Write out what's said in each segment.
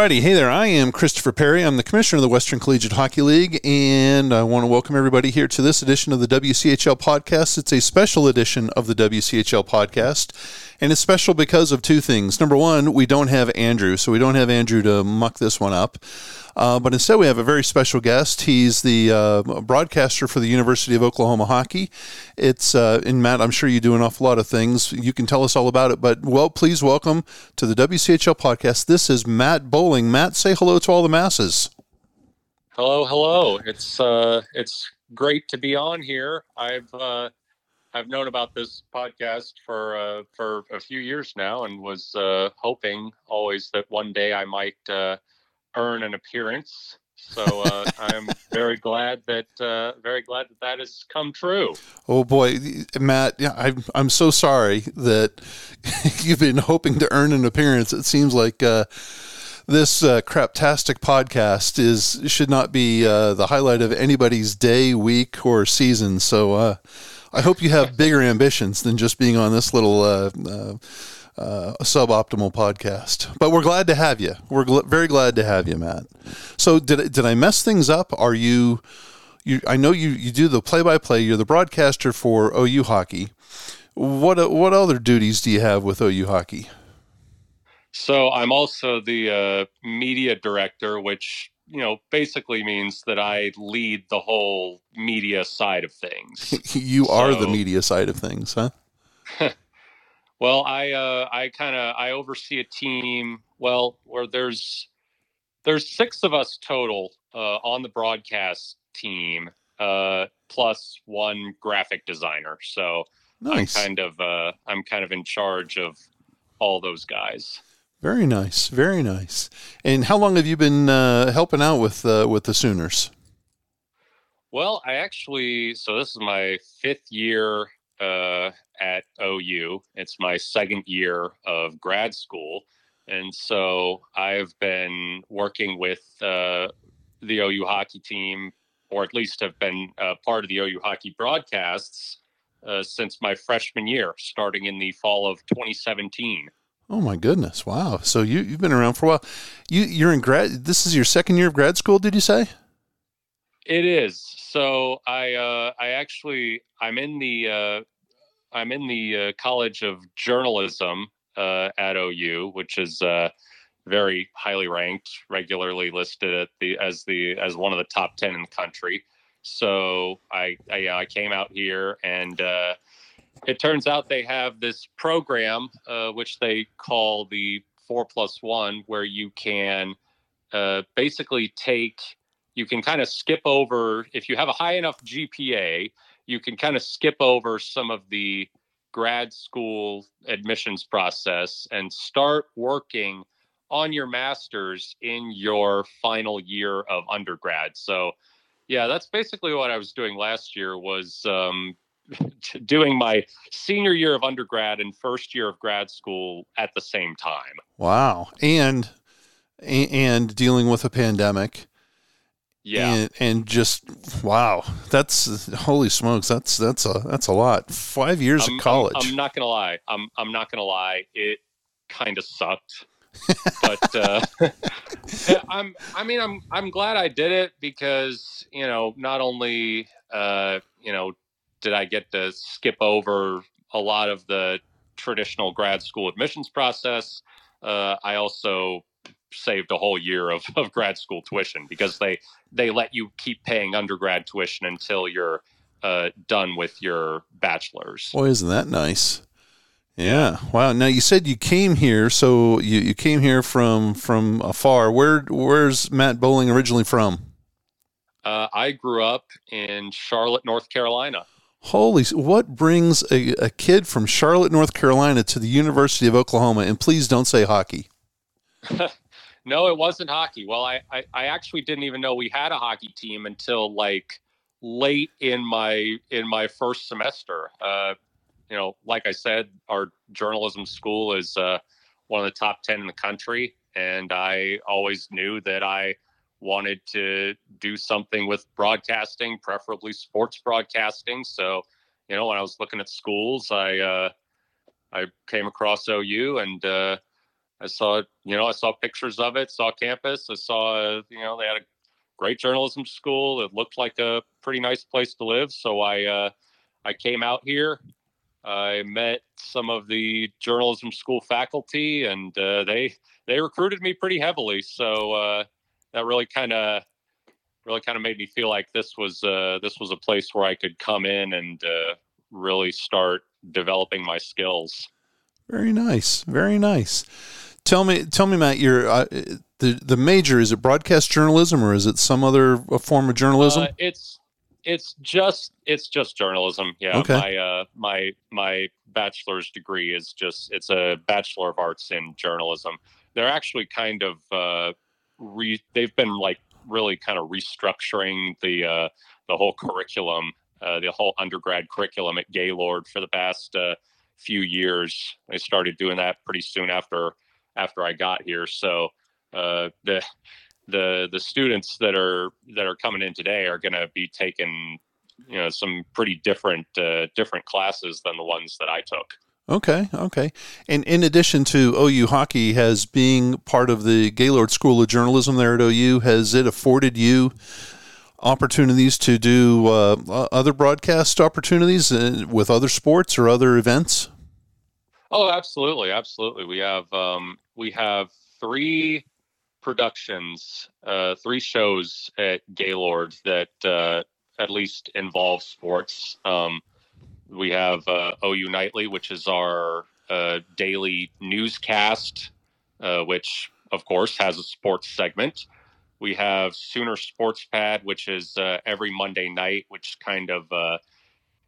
Alrighty, hey there. I am Christopher Perry. I'm the commissioner of the Western Collegiate Hockey League, and I want to welcome everybody here to this edition of the WCHL podcast. It's a special edition of the WCHL podcast, and it's special because of two things. Number one, we don't have Andrew, so we don't have Andrew to muck this one up. Uh, but instead, we have a very special guest. He's the uh, broadcaster for the University of Oklahoma Hockey. It's uh, in Matt. I'm sure you do an awful lot of things. You can tell us all about it. But well, please welcome to the WCHL podcast. This is Matt Bowling. Matt, say hello to all the masses. Hello, hello. It's uh, it's great to be on here. I've uh, I've known about this podcast for uh, for a few years now, and was uh, hoping always that one day I might uh, earn an appearance. So uh, I'm very glad that uh, very glad that that has come true. Oh boy, Matt, yeah, I'm I'm so sorry that you've been hoping to earn an appearance. It seems like uh, this uh, craptastic podcast is should not be uh, the highlight of anybody's day, week, or season. So uh, I hope you have bigger ambitions than just being on this little. Uh, a suboptimal podcast. But we're glad to have you. We're gl- very glad to have you, Matt. So did did I mess things up? Are you? You, I know you, you do the play by play. You're the broadcaster for OU hockey. What what other duties do you have with OU hockey? So I'm also the uh, media director, which you know basically means that I lead the whole media side of things. you are the media side of things, huh? Well, I uh, I kind of I oversee a team. Well, where there's there's six of us total uh, on the broadcast team, uh, plus one graphic designer. So nice. I'm kind of uh, I'm kind of in charge of all those guys. Very nice, very nice. And how long have you been uh, helping out with uh, with the Sooners? Well, I actually so this is my fifth year uh, at OU. It's my second year of grad school. And so I've been working with uh, the OU hockey team, or at least have been uh, part of the OU hockey broadcasts uh, since my freshman year, starting in the fall of 2017. Oh my goodness! Wow. So you you've been around for a while. You you're in grad. This is your second year of grad school. Did you say? It is. So I uh, I actually I'm in the uh, I'm in the uh, College of Journalism uh, at OU, which is uh, very highly ranked, regularly listed at the as the as one of the top ten in the country. So I I, I came out here and uh, it turns out they have this program uh, which they call the four plus one, where you can uh, basically take you can kind of skip over if you have a high enough GPA, you can kind of skip over some of the grad school admissions process and start working on your master's in your final year of undergrad. So, yeah, that's basically what I was doing last year was um, doing my senior year of undergrad and first year of grad school at the same time. Wow. And and dealing with a pandemic yeah. And, and, just wow, that's holy smokes, that's that's a that's a lot. Five years I'm, of college. I'm, I'm, not gonna lie. I'm I'm not gonna lie. It kind of sucked, but uh, I'm I mean I'm I'm glad I did it because you know not only uh, you know did I get to skip over a lot of the traditional grad school admissions process. Uh, I also saved a whole year of, of grad school tuition because they they let you keep paying undergrad tuition until you're uh, done with your bachelor's. Boy, isn't that nice? Yeah. Wow. Now you said you came here, so you, you came here from from afar. Where where's Matt Bowling originally from? Uh, I grew up in Charlotte, North Carolina. Holy, what brings a, a kid from Charlotte, North Carolina to the University of Oklahoma? And please don't say hockey. no, it wasn't hockey. Well, I, I, I actually didn't even know we had a hockey team until like late in my in my first semester. Uh, you know, like I said, our journalism school is uh, one of the top ten in the country, and I always knew that I wanted to do something with broadcasting, preferably sports broadcasting. So, you know, when I was looking at schools, I uh, I came across OU and uh, I saw, you know, I saw pictures of it, saw campus, I saw, uh, you know, they had a great journalism school. It looked like a pretty nice place to live. So I uh, I came out here. I met some of the journalism school faculty, and uh, they they recruited me pretty heavily. So uh, that really kind of really kind of made me feel like this was uh, this was a place where I could come in and uh, really start developing my skills. Very nice, very nice. Tell me, tell me, Matt, your uh, the the major is it broadcast journalism or is it some other form of journalism? Uh, it's it's just it's just journalism. Yeah, okay. my uh, my my bachelor's degree is just it's a bachelor of arts in journalism. They're actually kind of uh, re they've been like really kind of restructuring the uh, the whole curriculum, uh, the whole undergrad curriculum at Gaylord for the past uh, few years. They started doing that pretty soon after after I got here. So uh, the the the students that are that are coming in today are going to be taking you know some pretty different uh, different classes than the ones that I took. Okay, okay. And in addition to OU hockey, has being part of the Gaylord School of Journalism there at OU, has it afforded you opportunities to do uh, other broadcast opportunities uh, with other sports or other events? Oh, absolutely, absolutely. We have um, we have three productions, uh, three shows at Gaylord that uh, at least involve sports. Um, we have uh, OU Nightly, which is our uh, daily newscast, uh, which of course has a sports segment. We have Sooner Sports Pad, which is uh, every Monday night, which kind of uh,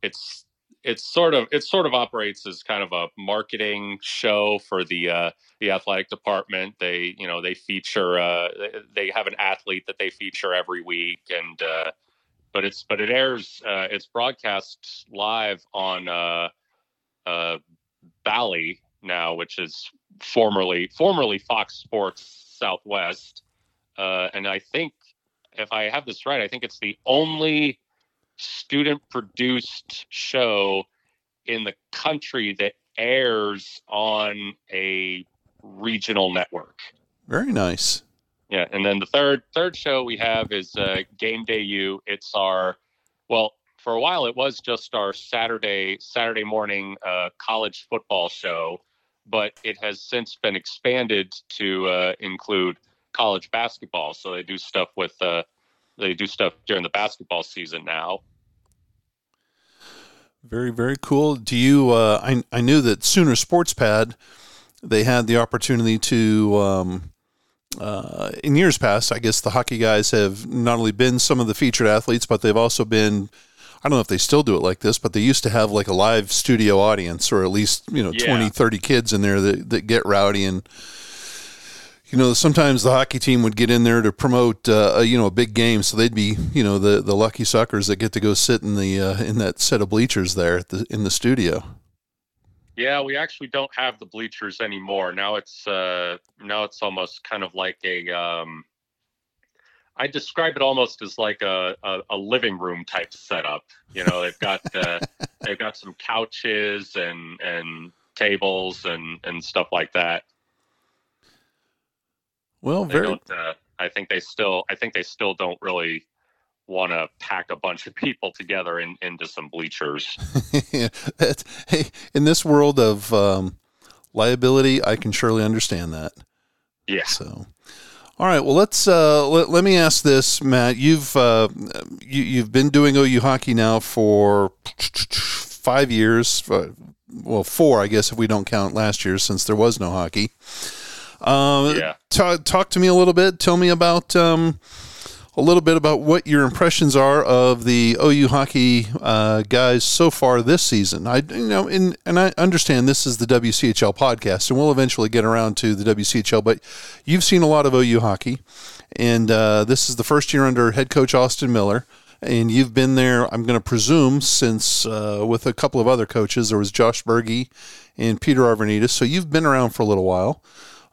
it's it's sort of it sort of operates as kind of a marketing show for the uh, the athletic department. They you know they feature uh, they have an athlete that they feature every week, and uh, but it's but it airs uh, it's broadcast live on uh, uh, Bally now, which is formerly formerly Fox Sports Southwest, uh, and I think if I have this right, I think it's the only student produced show in the country that airs on a regional network. Very nice. Yeah, and then the third third show we have is uh, Game Day U. It's our well, for a while it was just our Saturday Saturday morning uh, college football show, but it has since been expanded to uh, include college basketball. So they do stuff with uh, they do stuff during the basketball season now. Very very cool. Do you? Uh, I I knew that Sooner Sports Pad they had the opportunity to. Um, uh, in years past, I guess the hockey guys have not only been some of the featured athletes, but they've also been. I don't know if they still do it like this, but they used to have like a live studio audience or at least, you know, yeah. 20, 30 kids in there that, that get rowdy. And, you know, sometimes the hockey team would get in there to promote, uh, a, you know, a big game. So they'd be, you know, the, the lucky suckers that get to go sit in the, uh, in that set of bleachers there the, in the studio. Yeah, we actually don't have the bleachers anymore. Now it's uh now it's almost kind of like a um I describe it almost as like a, a, a living room type setup. You know, they've got uh, they've got some couches and and tables and and stuff like that. Well, very. Uh, I think they still I think they still don't really want to pack a bunch of people together in, into some bleachers. yeah, hey, in this world of um, liability, I can surely understand that. Yeah. So, all right. Well, let's uh, let, let me ask this, Matt. You've uh, you, you've been doing OU hockey now for five years. Uh, well, four, I guess, if we don't count last year, since there was no hockey. Um, yeah. T- talk to me a little bit. Tell me about. Um, a little bit about what your impressions are of the OU hockey uh, guys so far this season. I you know, and and I understand this is the WCHL podcast, and we'll eventually get around to the WCHL. But you've seen a lot of OU hockey, and uh, this is the first year under head coach Austin Miller. And you've been there, I'm going to presume, since uh, with a couple of other coaches. There was Josh Berge and Peter Arvanitis. So you've been around for a little while.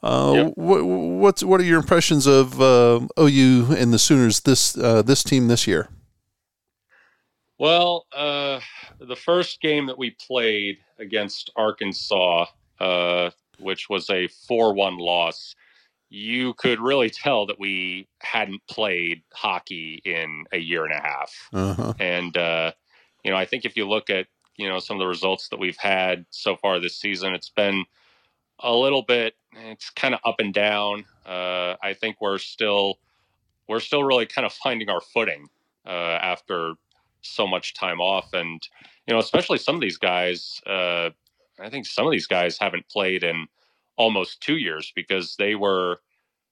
Uh, yep. what, what's what are your impressions of uh, OU and the Sooners this uh, this team this year? Well, uh, the first game that we played against Arkansas, uh, which was a four-one loss, you could really tell that we hadn't played hockey in a year and a half. Uh-huh. And uh, you know, I think if you look at you know some of the results that we've had so far this season, it's been a little bit it's kind of up and down. Uh, I think we're still we're still really kind of finding our footing uh, after so much time off, and you know, especially some of these guys. Uh, I think some of these guys haven't played in almost two years because they were,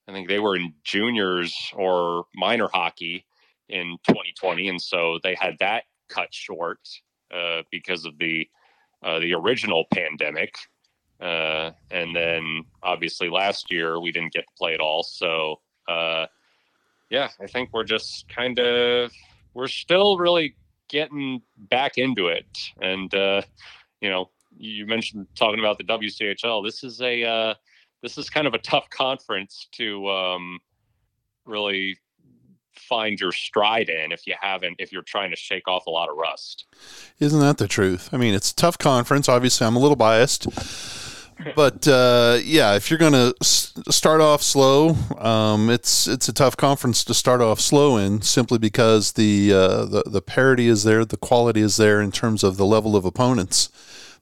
I think they were in juniors or minor hockey in 2020, and so they had that cut short uh, because of the uh, the original pandemic. Uh, and then obviously last year we didn't get to play at all. So, uh, yeah, I think we're just kind of, we're still really getting back into it. And, uh, you know, you mentioned talking about the WCHL. This is a, uh, this is kind of a tough conference to um, really find your stride in if you haven't if you're trying to shake off a lot of rust isn't that the truth i mean it's a tough conference obviously i'm a little biased but uh, yeah, if you're going to s- start off slow, um, it's it's a tough conference to start off slow in, simply because the, uh, the the parity is there, the quality is there in terms of the level of opponents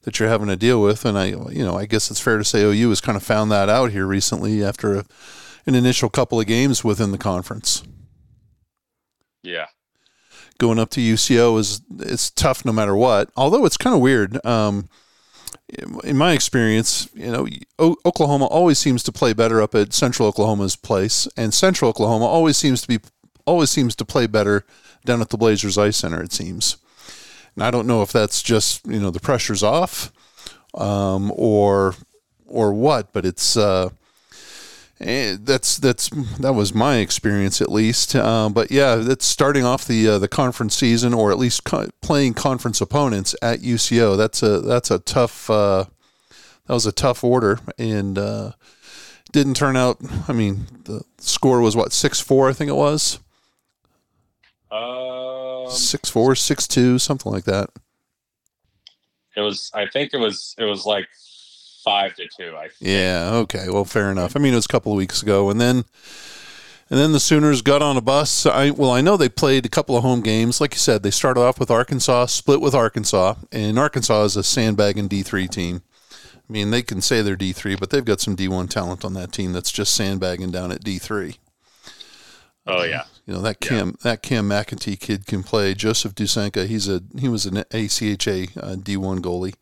that you're having to deal with. And I, you know, I guess it's fair to say OU has kind of found that out here recently after a, an initial couple of games within the conference. Yeah, going up to UCO is it's tough no matter what. Although it's kind of weird. Um, in my experience, you know, o- Oklahoma always seems to play better up at Central Oklahoma's place, and Central Oklahoma always seems to be always seems to play better down at the Blazers Ice Center. It seems, and I don't know if that's just you know the pressure's off, um, or or what, but it's uh, and that's that's that was my experience at least. Uh, but yeah, that's starting off the uh, the conference season, or at least co- playing conference opponents at UCO. That's a that's a tough uh, that was a tough order, and uh, didn't turn out. I mean, the score was what six four, I think it was. Um, six four, six two, something like that. It was. I think it was. It was like five to two. I think. Yeah. Okay. Well, fair enough. I mean, it was a couple of weeks ago, and then and then the Sooners got on a bus. I well, I know they played a couple of home games. Like you said, they started off with Arkansas, split with Arkansas, and Arkansas is a sandbagging D three team. I mean, they can say they're D three, but they've got some D one talent on that team that's just sandbagging down at D three. Oh yeah. You know that Cam yeah. that Cam McEntee kid can play. Joseph Dusenka, he's a he was an ACHA uh, D one goalie.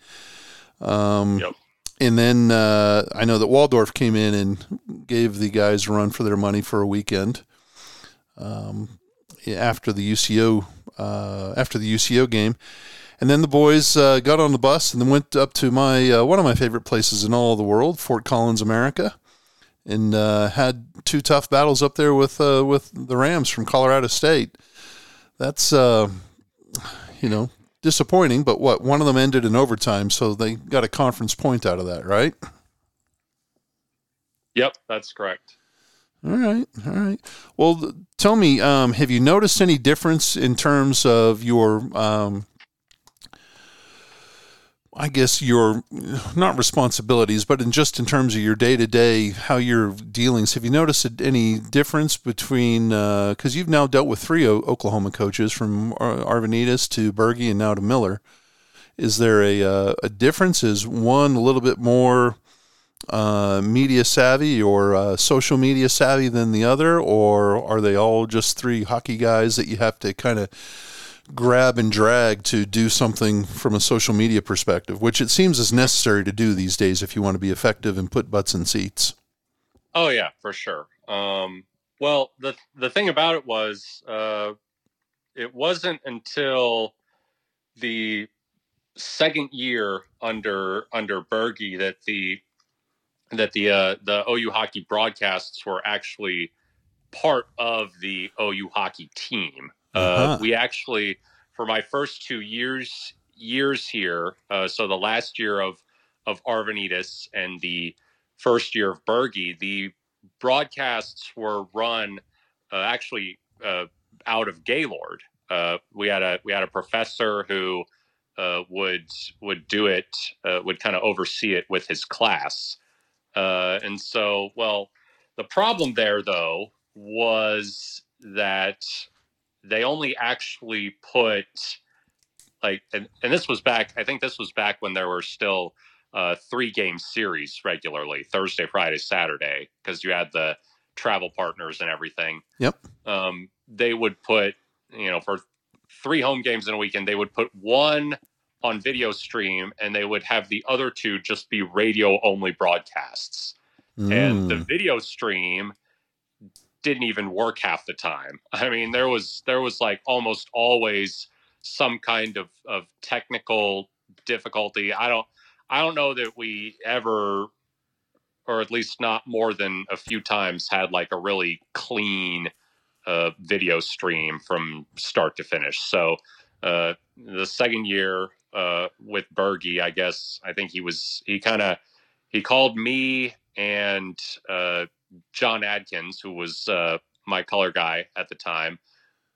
Um, yep and then uh, I know that Waldorf came in and gave the guys a run for their money for a weekend. Um, after the UCO uh, after the UCO game, and then the boys uh, got on the bus and then went up to my uh, one of my favorite places in all the world, Fort Collins, America, and uh, had two tough battles up there with uh, with the Rams from Colorado State. That's you know disappointing, but what one of them ended in overtime, so they got a conference point out of that, right? Yep, that's correct. All right, all right. Well, tell me, um, have you noticed any difference in terms of your um, I guess your not responsibilities, but in just in terms of your day to day, how your dealings. Have you noticed any difference between because uh, you've now dealt with three o- Oklahoma coaches from Arvanitis to Berge and now to Miller? Is there a uh, a difference? Is one a little bit more uh, media savvy or uh, social media savvy than the other, or are they all just three hockey guys that you have to kind of grab and drag to do something from a social media perspective, which it seems is necessary to do these days if you want to be effective and put butts in seats. Oh yeah, for sure. Um, Well, the the thing about it was, uh, it wasn't until the second year under under Berge that the that the uh, the OU hockey broadcasts were actually part of the OU hockey team. Uh, uh-huh. We actually, for my first two years years here, uh, so the last year of of Arvanitis and the first year of Berge, the broadcasts were run uh, actually uh, out of Gaylord. We had a we had a professor who uh, would would do it, uh, would kind of oversee it with his class. Uh, and so, well, the problem there though was that they only actually put like, and, and this was back. I think this was back when there were still uh, three game series regularly Thursday, Friday, Saturday, because you had the travel partners and everything. Yep. Um, they would put, you know, for three home games in a weekend, they would put one on video stream and they would have the other two just be radio only broadcasts. Mm. And the mm. video stream didn't even work half the time. I mean, there was there was like almost always some kind of of technical difficulty. I don't I don't know that we ever or at least not more than a few times had like a really clean uh, video stream from start to finish. So uh, the second year uh, with Bergie, I guess I think he was he kind of he called me and uh, John Adkins, who was uh, my color guy at the time,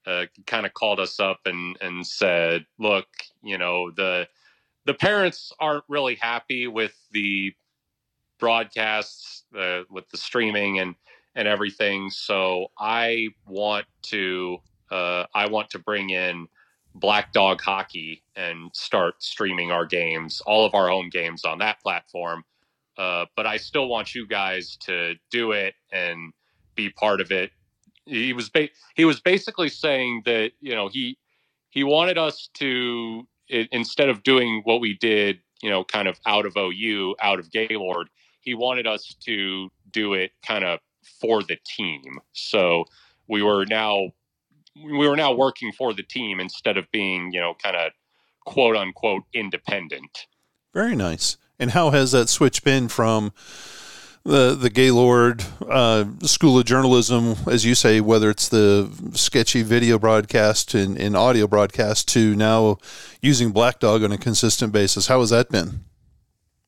uh, kind of called us up and and said, "Look, you know the the parents aren't really happy with the broadcasts, uh, with the streaming and and everything. So I want to uh, I want to bring in Black Dog Hockey and start streaming our games, all of our home games on that platform. Uh, but I still want you guys to do it and be part of it. He was ba- he was basically saying that you know he he wanted us to it, instead of doing what we did, you know, kind of out of OU, out of Gaylord, he wanted us to do it kind of for the team. So we were now we were now working for the team instead of being, you know, kind of quote unquote independent. Very nice. And how has that switch been from the the Gaylord uh, School of Journalism, as you say, whether it's the sketchy video broadcast and, and audio broadcast, to now using Black Dog on a consistent basis? How has that been?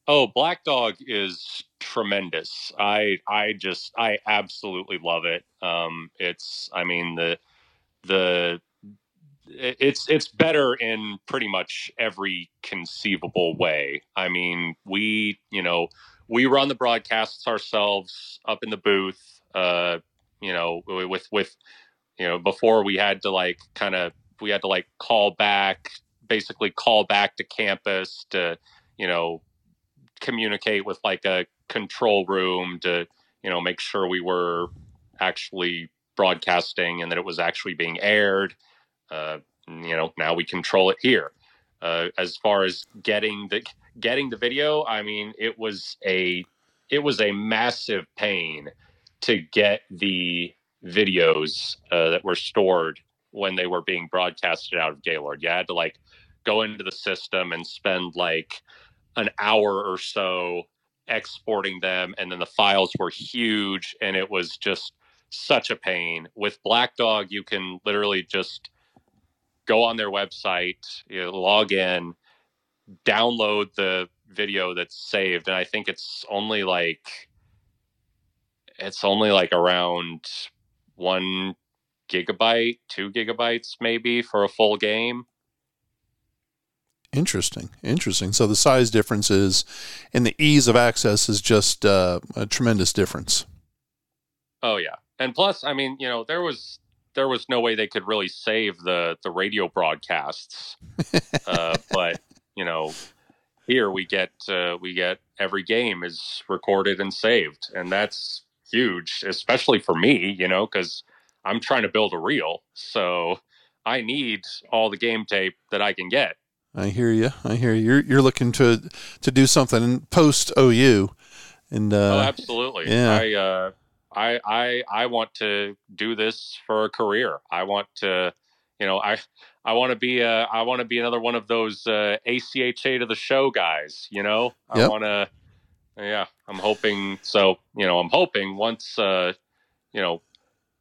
Oh, Black Dog is tremendous. I I just I absolutely love it. Um, it's I mean the the it's it's better in pretty much every conceivable way. I mean, we you know we run the broadcasts ourselves up in the booth. Uh, you know, with with you know before we had to like kind of we had to like call back, basically call back to campus to you know communicate with like a control room to you know make sure we were actually broadcasting and that it was actually being aired. Uh, you know, now we control it here. Uh, as far as getting the getting the video, I mean, it was a it was a massive pain to get the videos uh, that were stored when they were being broadcasted out of Gaylord. You had to like go into the system and spend like an hour or so exporting them, and then the files were huge, and it was just such a pain. With Black Dog, you can literally just go on their website, you know, log in, download the video that's saved, and I think it's only like it's only like around one gigabyte, two gigabytes maybe for a full game. Interesting, interesting. So the size difference is, and the ease of access is just uh, a tremendous difference. Oh yeah, and plus, I mean, you know, there was there was no way they could really save the the radio broadcasts, uh, but you know, here we get uh, we get every game is recorded and saved, and that's huge, especially for me, you know, because I'm trying to build a reel, so I need all the game tape that I can get. I hear you. I hear you. You're you're looking to to do something post OU, and uh, oh, absolutely. Yeah. I uh, I I I want to do this for a career. I want to, you know, I I want to be a I want to be another one of those uh, ACHA to the show guys. You know, I Yep. want to. Yeah, I'm hoping. So you know, I'm hoping once uh, you know,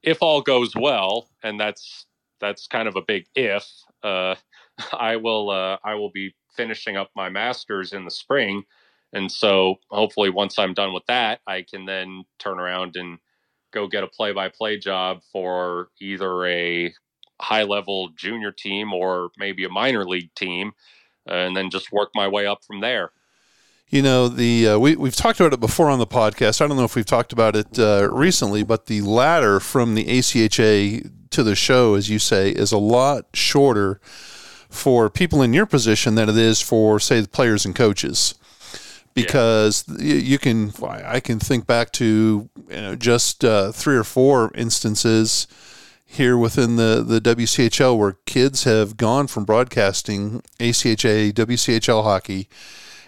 if all goes well, and that's that's kind of a big if. Uh, I will uh, I will be finishing up my masters in the spring, and so hopefully once I'm done with that, I can then turn around and go get a play-by-play job for either a high-level junior team or maybe a minor league team, and then just work my way up from there. You know, the uh, we we've talked about it before on the podcast. I don't know if we've talked about it uh, recently, but the ladder from the ACHA to the show, as you say, is a lot shorter for people in your position than it is for, say, the players and coaches. Because you, you can, I can think back to you know, just uh, three or four instances here within the, the WCHL where kids have gone from broadcasting ACHA, WCHL hockey,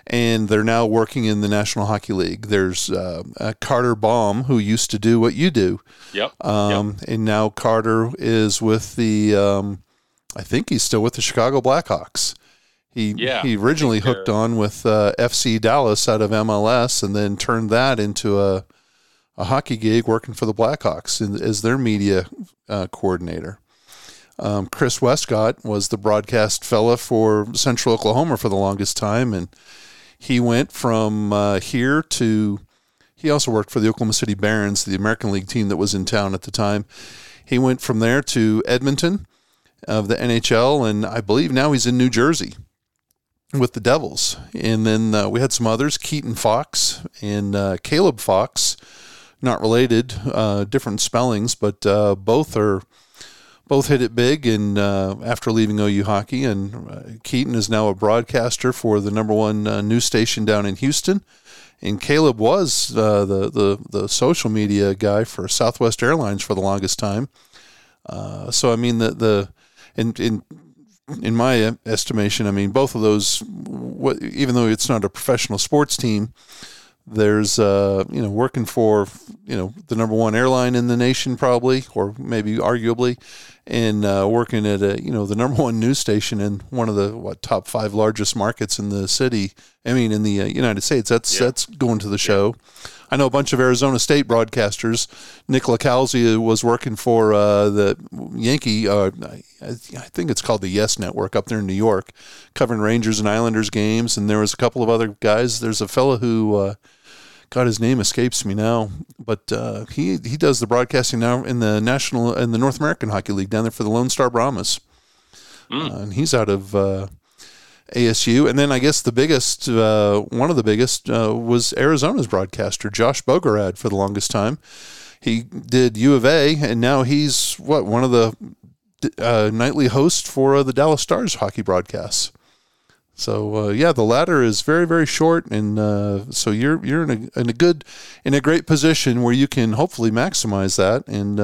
and they're now working in the National Hockey League. There's uh, uh, Carter Baum, who used to do what you do, Yep. um, and now Carter is with the. Um, I think he's still with the Chicago Blackhawks. He Yeah, he originally hooked on with uh, FC Dallas out of MLS, and then turned that into a a hockey gig working for the Blackhawks in, as their media uh, coordinator. Um, Chris Westcott was the broadcast fella for Central Oklahoma for the longest time, and he went from uh, here to. He also worked for the Oklahoma City Barons, the American League team that was in town at the time. He went from there to Edmonton of the NHL, and I believe now he's in New Jersey with the Devils. And then uh, we had some others, Keaton Fox and uh, Caleb Fox, not related, uh, different spellings, but uh, both are both hit it big. And uh, after leaving OU hockey, and uh, Keaton is now a broadcaster for the number one news station down in Houston. And Caleb was the, the the social media guy for Southwest Airlines for the longest time. So I mean the the in in in my estimation, I mean both of those. What, even though it's not a professional sports team, there's uh, you know working for you know the number one airline in the nation probably, or maybe arguably, and uh, working at a you know the number one news station in one of the what top five largest markets in the city. I mean in the uh, United States. That's Yeah. that's going to the show. I know a bunch of Arizona State broadcasters. Nick LaCalzi was working for uh, the Yankee, uh, I I think it's called the Yes Network up there in New York, covering Rangers and Islanders games. And there was a couple of other guys. There's a fellow who, uh, God, his name escapes me now, but uh, he he does the broadcasting now in the National in the North American Hockey League down there for the Lone Star Brahmas, Mm. uh, and he's out of. Uh, ASU, and then I guess the biggest, uh, one of the biggest, uh, was Arizona's broadcaster Josh Bogorad for the longest time. He did U of A, and now he's what one of the uh, nightly hosts for uh, the Dallas Stars hockey broadcasts. So uh, yeah, the ladder is very very short, and uh, so you're you're in a in a good in a great position where you can hopefully maximize that and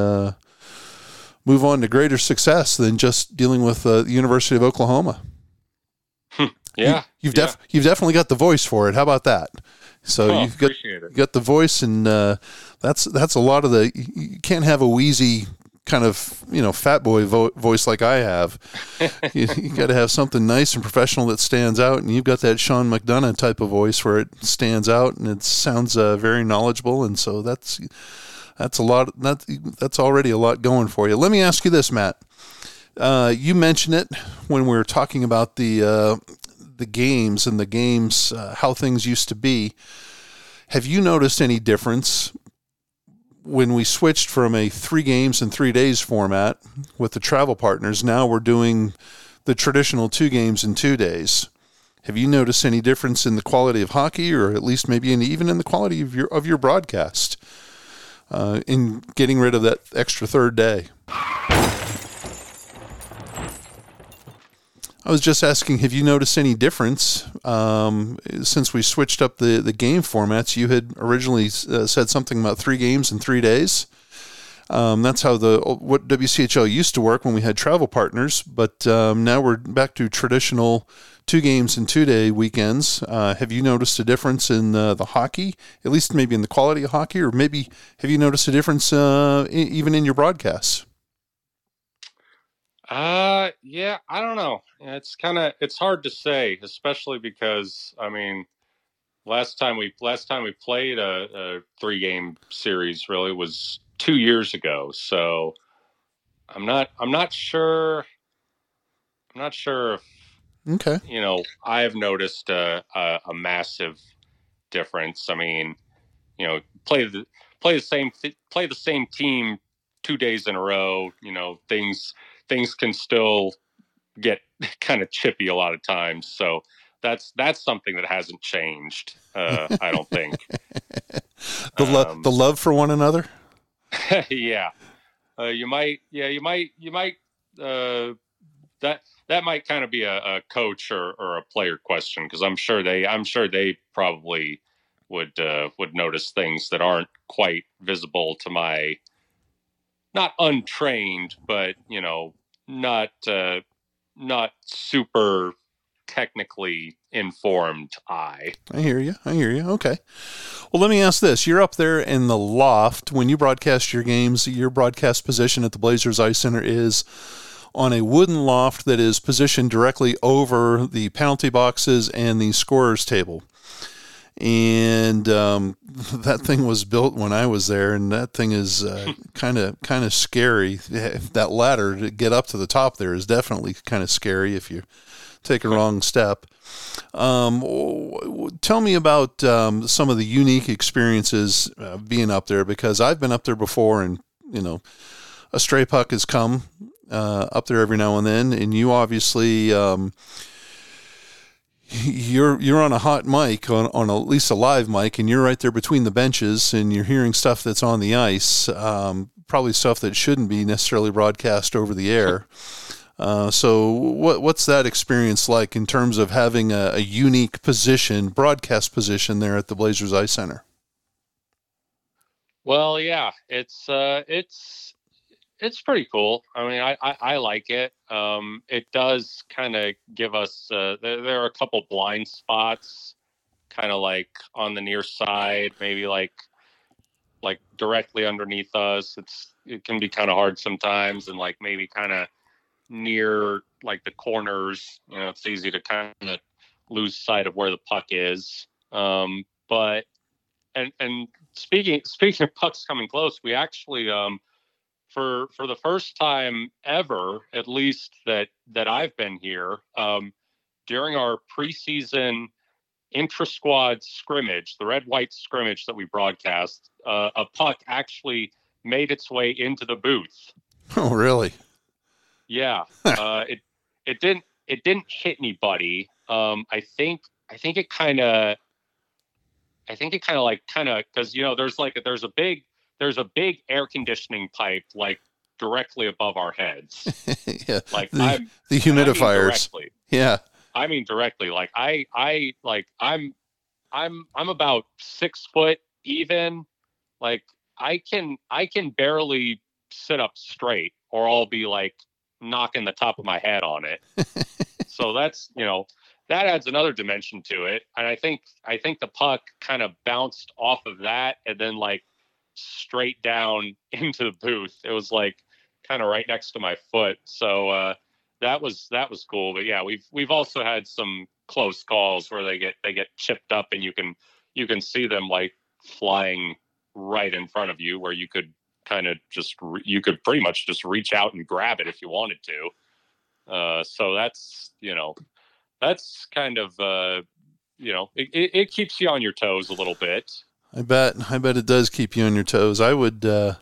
move on to greater success than just dealing with the University of Oklahoma. Yeah. You, have yeah. def- you've definitely got the voice for it. How about that? So Oh, you've got you got the voice, and uh, that's that's a lot of the. You you can't have a wheezy kind of you know fat boy vo- voice like I have. you you got to have something nice and professional that stands out, and you've got that Sean McDonough type of voice where it stands out and it sounds uh, very knowledgeable, and so that's that's a lot. That that's already a lot going for you. Let me ask you this, Matt. Uh, you mentioned it when we were talking about the uh, the games and the games uh, how things used to be. Have you noticed any difference when we switched from a three games in three days format with the travel partners? Now we're doing the traditional two games in two days. Have you noticed any difference in the quality of hockey, or at least maybe in, even in the quality of your of your broadcast, uh, in getting rid of that extra third day? I was just asking, have you noticed any difference um, since we switched up the, the game formats? You had originally uh, said something about three games in three days. Um, that's how the what WCHL used to work when we had travel partners, but um, now we're back to traditional two games and two day weekends. Uh, have you noticed a difference in uh, the hockey, at least maybe in the quality of hockey, or maybe have you noticed a difference uh, even in your broadcasts? Uh, yeah, I don't know. It's kind of it's hard to say, especially because I mean, last time we last time we played a, a three game series really was two years ago. So I'm not I'm not sure. I'm not sure if Okay. you know I've noticed a, a, a massive difference. I mean, you know, play the play the same play the same team two days in a row. You know, things things can still get kind of chippy a lot of times. So that's that's something that hasn't changed. Uh, I don't think the love um, the love for one another. yeah, uh, you might. Yeah, you might. You might. Uh, that that might kind of be a, a coach or, or, a player question because I'm sure they I'm sure they probably would uh, would notice things that aren't quite visible to my not untrained, but you know, not uh, not super technically informed eye. I hear you. I hear you. Okay. Well, let me ask this. You're up there in the loft when you broadcast your games, your broadcast position at the Blazers Ice Center is on a wooden loft that is positioned directly over the penalty boxes and the scorer's table. And um, that thing was built when I was there, and that thing is kind of kind of scary. That ladder to get up to the top there is definitely kind of scary if you take a wrong step. Um, tell me about um, some of the unique experiences uh, being up there because I've been up there before, and you know, a stray puck has come uh, up there every now and then, and you obviously um, you're you're on a hot mic on, on at least a live mic, and you're right there between the benches, and you're hearing stuff that's on the ice, um, probably stuff that shouldn't be necessarily broadcast over the air. Uh, so, what what's that experience like in terms of having a, a unique position, broadcast position there at the Blazers Ice Center? Well, yeah, it's uh, it's it's pretty cool. I mean, I I, I like it. Um, it does kind of give us. Uh, there, there, are a couple blind spots, kind of like on the near side, maybe like like directly underneath us. It's it can be kind of hard sometimes, and like maybe kind of near like the corners. You know, it's easy to kind of lose sight of where the puck is. Um, but and and speaking speaking of pucks coming close, we actually um for for the first time ever, at least that that I've been here, um, during our preseason intra squad scrimmage, the red white scrimmage that we broadcast, uh, a puck actually made its way into the booth. Oh, really? Yeah. uh, it it didn't it didn't hit anybody. Um, I think I think it kind of I think it kind of like kind of because you know there's like there's a big there's a big air conditioning pipe like directly above our heads. yeah. Like the, I'm, the humidifiers. I mean yeah. I mean directly. Like I I like I'm I'm I'm about six foot even. Like I can I can barely sit up straight or I'll be like knocking the top of my head on it. so that's you know that adds another dimension to it. And I think I think the puck kind of bounced off of that and then like straight down into the booth. It was like kind of right next to my foot. So uh, that was that was cool. But yeah, we've we've also had some close calls where they get they get chipped up and you can you can see them like flying right in front of you where you could kind of just re- you could pretty much just reach out and grab it if you wanted to. Uh, so that's you know that's kind of uh, you know it, it, it keeps you on your toes a little bit. I bet. I bet it does keep you on your toes. I would, uh,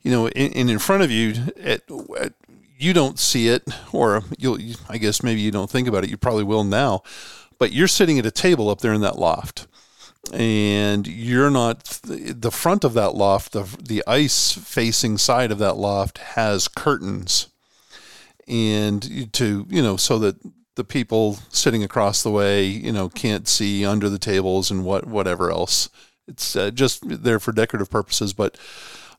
you know, in, in front of you, at, at, you don't see it, or you'll. I guess maybe you don't think about it. You probably will now, but you're sitting at a table up there in that loft, and you're not. The front of that loft, the the ice facing side of that loft has curtains, and to you know, so that the people sitting across the way, you know, can't see under the tables and what whatever else. It's uh, just there for decorative purposes. But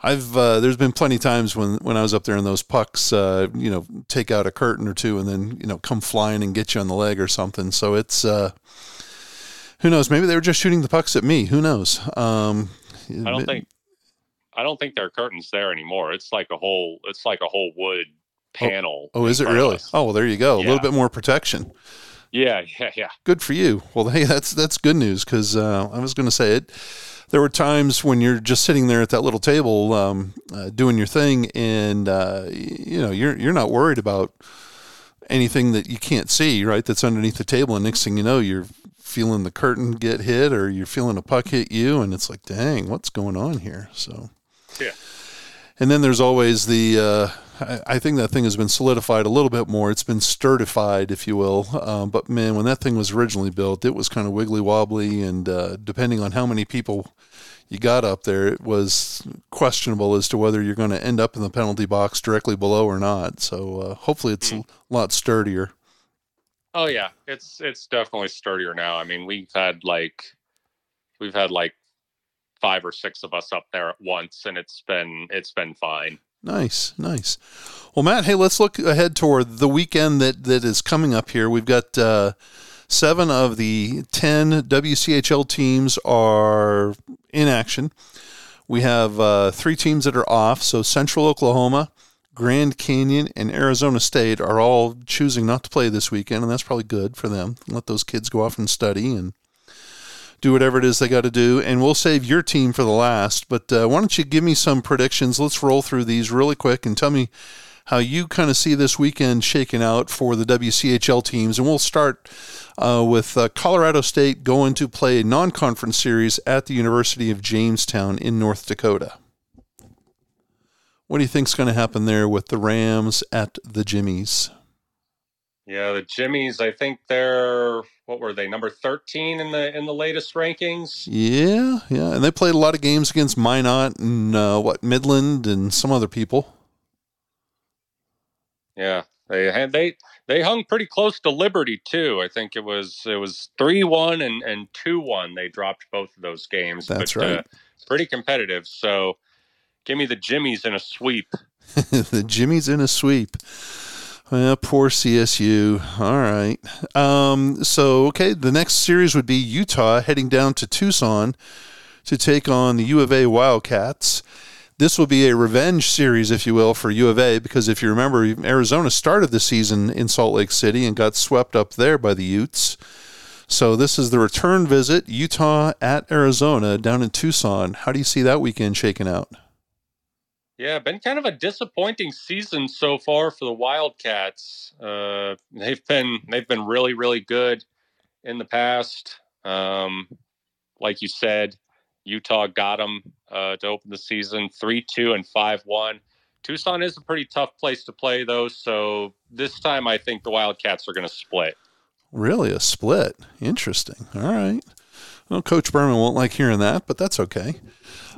I've uh, there's been plenty of times when when I was up there and those pucks, uh, you know, take out a curtain or two and then you know come flying and get you on the leg or something. So it's uh, who knows? Maybe they were just shooting the pucks at me. Who knows? Um, I don't think I don't think there are curtains there anymore. It's like a whole it's like a whole wood panel. Oh, oh is it really? Oh, well, there you go. Yeah. A little bit more protection. Yeah, yeah, yeah. Good for you. Well, hey, that's that's good news because uh, I was going to say it. There were times when you're just sitting there at that little table um, uh, doing your thing, and uh, you know you're you're not worried about anything that you can't see, right? That's underneath the table, and next thing you know, you're feeling the curtain get hit, or you're feeling a puck hit you, and it's like, dang, what's going on here? So, yeah. And then there's always the I, think that thing has been solidified a little bit more. It's been sturdified, if you will. Um, but man, when that thing was originally built, it was kind of wiggly wobbly, and uh, depending on how many people you got up there, it was questionable as to whether you're going to end up in the penalty box directly below or not. So uh, hopefully, it's mm. a lot sturdier. Oh yeah, it's it's definitely sturdier now. I mean, we've had like we've had like five or six of us up there at once, and it's been it's been fine. Nice, nice. Well, Matt, hey, let's look ahead toward the weekend that, that is coming up here. We've got uh, seven of the 10 WCHL teams are in action. We have uh, three teams that are off. So Central Oklahoma, Grand Canyon, and Arizona State are all choosing not to play this weekend, and that's probably good for them. Let those kids go off and study and do whatever it is they got to do. And we'll save your team for the last. But uh, why don't you give me some predictions? Let's roll through these really quick and tell me how you kind of see this weekend shaking out for the WCHL teams. And we'll start uh, with uh, Colorado State going to play a non conference series at the University of Jamestown in North Dakota. What do you think's going to happen there with the Rams at the Jimmies? Yeah, the Jimmies. I think they're what were they number thirteen in the in the latest rankings? Yeah, yeah, and they played a lot of games against Minot and uh, what Midland and some other people. Yeah, they had they they hung pretty close to Liberty too. I think it was it was three one and and two one. They dropped both of those games. That's but, uh, right. Uh, pretty competitive. So, give me the Jimmies in a sweep. the Jimmies in a sweep. Well, poor CSU. All right. Um, so, okay, the next series would be Utah heading down to Tucson to take on the U of A Wildcats. This will be a revenge series, if you will, for U of A because if you remember, Arizona started the season in Salt Lake City and got swept up there by the Utes. So this is the return visit, Utah at Arizona down in Tucson. How do you see that weekend shaking out? Yeah, been kind of a disappointing season so far for the Wildcats. Uh, they've been they've been really really good in the past. Um, like you said, Utah got them uh, to open the season three two and five one. Tucson is a pretty tough place to play though, so this time I think the Wildcats are going to split. Really, a split? Interesting. All right. Well, Coach Berman won't like hearing that, but that's okay.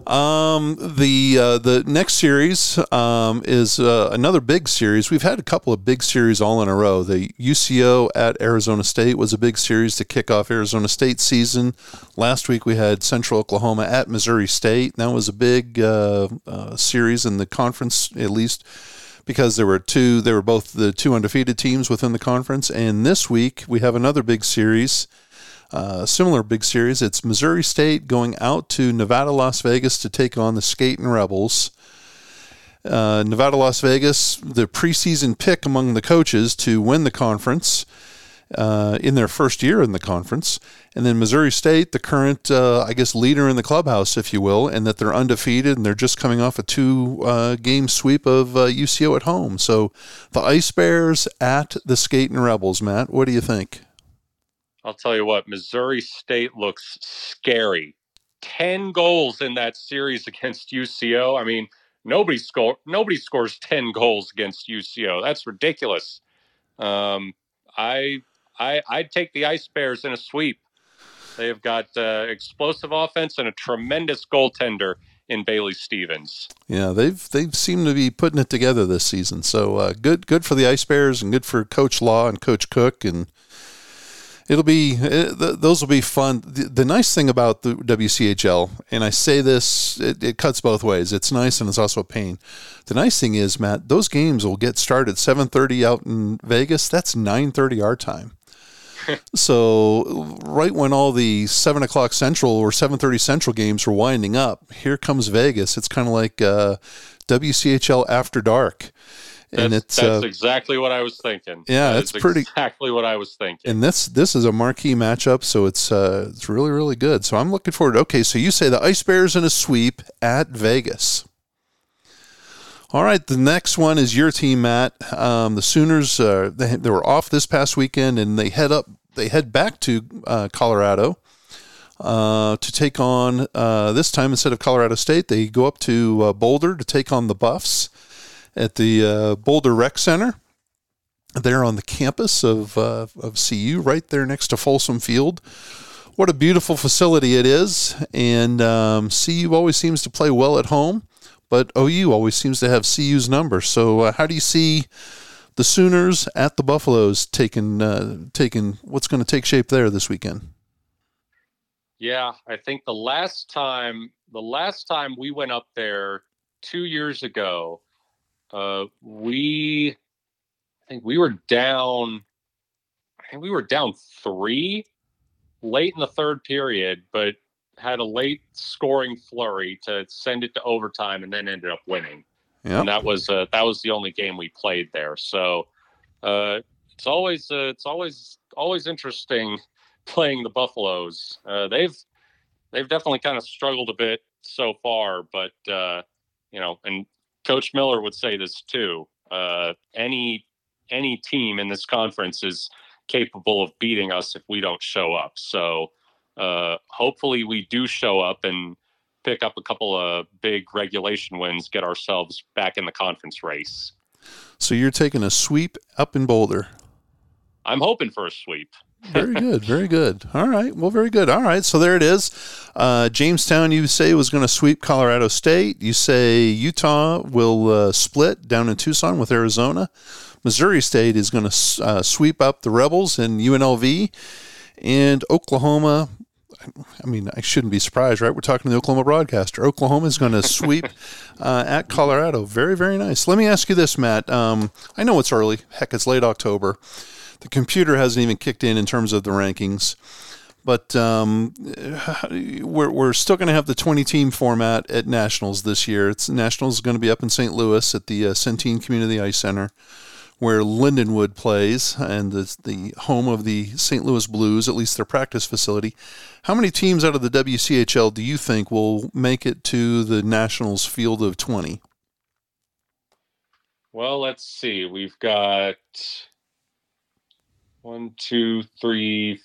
Um, the uh, the next series um, is uh, another big series. We've had a couple of big series all in a row. The UCO at Arizona State was a big series to kick off Arizona State season. Last week we had Central Oklahoma at Missouri State. That was a big uh, uh series in the conference, at least because there were two. They were both the two undefeated teams within the conference. And this week we have another big series. Uh, similar big series. It's Missouri State going out to Nevada, Las Vegas to take on the Skating Rebels. Uh, Nevada, Las Vegas, the preseason pick among the coaches to win the conference uh, in their first year in the conference. And then Missouri State, the current, uh, I guess, leader in the clubhouse, if you will, and that they're undefeated and they're just coming off a two uh, game sweep of UCO uh, at home. So the Ice Bears at the Skating Rebels, Matt, what do you think? I'll tell you what, Missouri State looks scary. 10 goals in that series against UCO. I mean, nobody score nobody scores 10 goals against UCO. That's ridiculous. Um, I I I'd take the Ice Bears in a sweep. They have got uh, explosive offense and a tremendous goaltender in Bailey Stevens. Yeah, they've they've seemed to be putting it together this season. So uh, good good for the Ice Bears and good for Coach Law and Coach Cook and It'll be it, those will be fun. The, the, nice thing about the WCHL, and I say this, it, it, cuts both ways. It's nice and it's also a pain. The nice thing is, Matt, those games will get started seven thirty out in Vegas. That's nine thirty our time. so right when all the seven o'clock central or seven thirty central games were winding up, here comes Vegas. It's kind of like uh, WCHL after dark and that's, it's that's uh, exactly what I was thinking. Yeah, that's pretty exactly what I was thinking. And this this is a marquee matchup, so it's uh, it's really really good. So I'm looking forward. Okay, so you say the Ice Bears in a sweep at Vegas. All right, the next one is your team, Matt. Um, the Sooners uh, they, they were off this past weekend, and they head up they head back to uh, Colorado. Uh, to take on uh, this time instead of Colorado State, they go up to uh, Boulder to take on the Buffs at the uh, Boulder Rec Center. There on the campus of, uh, of CU, right there next to Folsom Field. What a beautiful facility it is. And um, CU always seems to play well at home, but OU always seems to have CU's number. So, uh, how do you see the Sooners at the Buffaloes taking, uh, taking what's going to take shape there this weekend? Yeah, I think the last time the last time we went up there two years ago, uh, we, I think we were down. I think we were down three late in the third period, but had a late scoring flurry to send it to overtime, and then ended up winning. Yep. And that was uh, that was the only game we played there. So uh, it's always uh, it's always always interesting playing the Buffaloes. Uh, they've they've definitely kind of struggled a bit so far, but uh, you know, and Coach Miller would say this too. Uh, any any team in this conference is capable of beating us if we don't show up. So uh, hopefully we do show up and pick up a couple of big regulation wins, get ourselves back in the conference race. So you're taking a sweep up in Boulder. I'm hoping for a sweep very good, very good. All right, well, very good. All right, so there it is. Uh, Jamestown, you say was going to sweep Colorado State. You say Utah will uh, split down in Tucson with Arizona. Missouri State is going to uh, sweep up the Rebels and UNLV, and Oklahoma. I mean, I shouldn't be surprised, right? We're talking to the Oklahoma broadcaster. Oklahoma is going to sweep uh, at Colorado. Very, very nice. Let me ask you this, Matt. Um, I know it's early. Heck, it's late October the computer hasn't even kicked in in terms of the rankings. But um, we're, we're still going to have the 20 team format at Nationals this year. It's Nationals is going to be up in St. Louis at the uh, Centene Community Ice Center, where Lindenwood plays, and it's the home of the St. Louis Blues, at least their practice facility. How many teams out of the WCHL do you think will make it to the Nationals field of 20? Well, let's see. We've got one, two, three,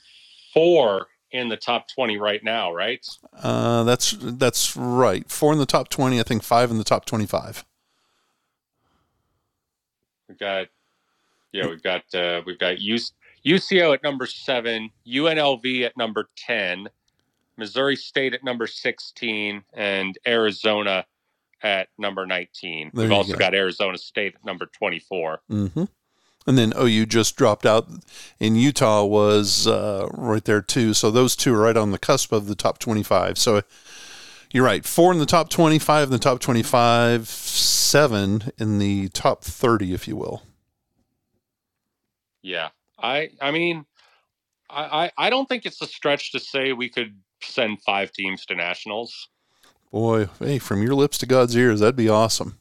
four in the top 20 right now, right? Uh, that's that's right. Four in the top 20, I think five in the top 25. We've got yeah, we've got uh, we've got UCO at number 7, UNLV at number 10, Missouri State at number 16 and Arizona at number 19. There we've also go. got Arizona State at number 24. Mhm and then OU just dropped out, and Utah was uh, right there too. So those two are right on the cusp of the top 25. So you're right, four in the top 25 in the top 25, seven in the top 30, if you will. Yeah, I I mean, I I don't think it's a stretch to say we could send five teams to nationals. Boy, hey, from your lips to God's ears, that'd be awesome.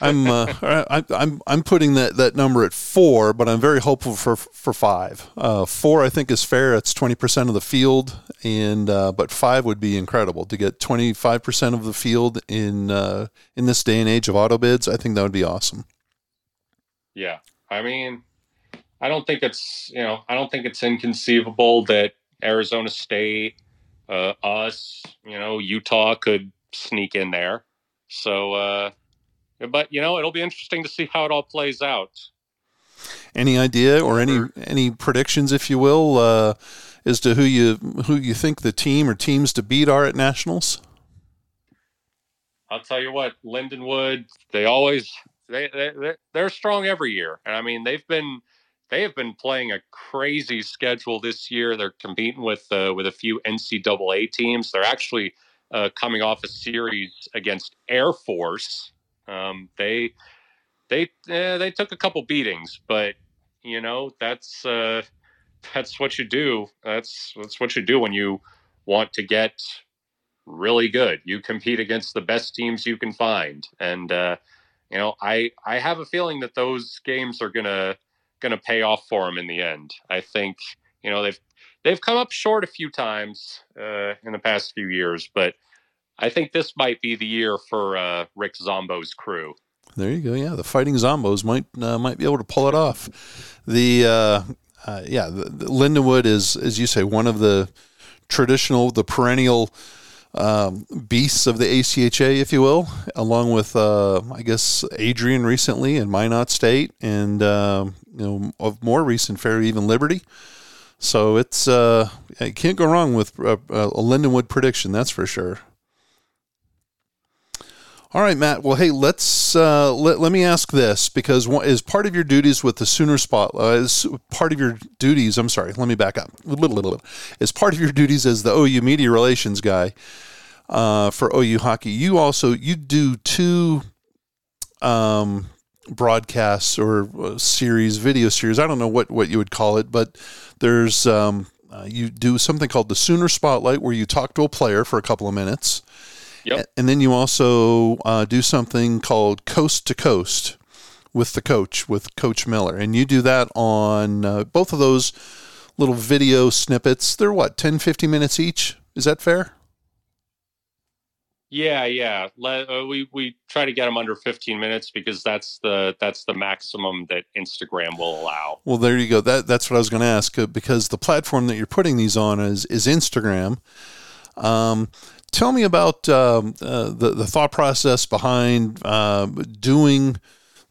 I'm uh, I'm I'm putting that, that number at four, but I'm very hopeful for for five. Uh, four I think is fair. It's twenty percent of the field, and uh, but five would be incredible to get twenty five percent of the field in uh, in this day and age of auto bids. I think that would be awesome. Yeah, I mean, I don't think it's you know I don't think it's inconceivable that Arizona State, uh, us, you know, Utah could sneak in there. So uh, but you know, it'll be interesting to see how it all plays out. Any idea or any any predictions, if you will, uh, as to who you who you think the team or teams to beat are at nationals? I'll tell you what, Lindenwood, they always they, they they're strong every year, and I mean they've been they have been playing a crazy schedule this year. They're competing with uh, with a few NCAA teams. They're actually uh, coming off a series against Air Force. Um, they they uh, they took a couple beatings, but you know that's uh, that's what you do. That's that's what you do when you want to get really good. You compete against the best teams you can find, and uh, you know I I have a feeling that those games are gonna gonna pay off for them in the end. I think you know they've they've come up short a few times uh, in the past few years, but I think this might be the year for uh, Rick Zombo's crew. There you go. Yeah, the Fighting Zombos might uh, might be able to pull it off. The uh, uh, yeah, the, the Lindenwood is, as you say, one of the traditional, the perennial um, beasts of the ACHA, if you will, along with uh, I guess Adrian recently and Minot State, and um, you know of more recent Fair Even Liberty. So it's uh, you can't go wrong with a, a Lindenwood prediction, that's for sure. All right, Matt. Well, hey, let's uh, let, let me ask this because one, as part of your duties with the Sooner Spotlight, uh, as part of your duties, I'm sorry, let me back up. Little, little, little. As part of your duties as the OU media relations guy uh, for OU hockey, you also you do two um, broadcasts or uh, series, video series. I don't know what what you would call it, but there's um, uh, you do something called the Sooner Spotlight, where you talk to a player for a couple of minutes Yep. and then you also uh, do something called Coast to Coast with the coach, with Coach Miller. And you do that on uh, both of those little video snippets. They're what, 10, 15 minutes each? Is that fair? Yeah, yeah. Let, uh, we we try to get them under 15 minutes because that's the that's the maximum that Instagram will allow. Well, there you go. That that's what I was going to ask uh, because the platform that you're putting these on is is Instagram. Um, tell me about um, uh, the the thought process behind uh, doing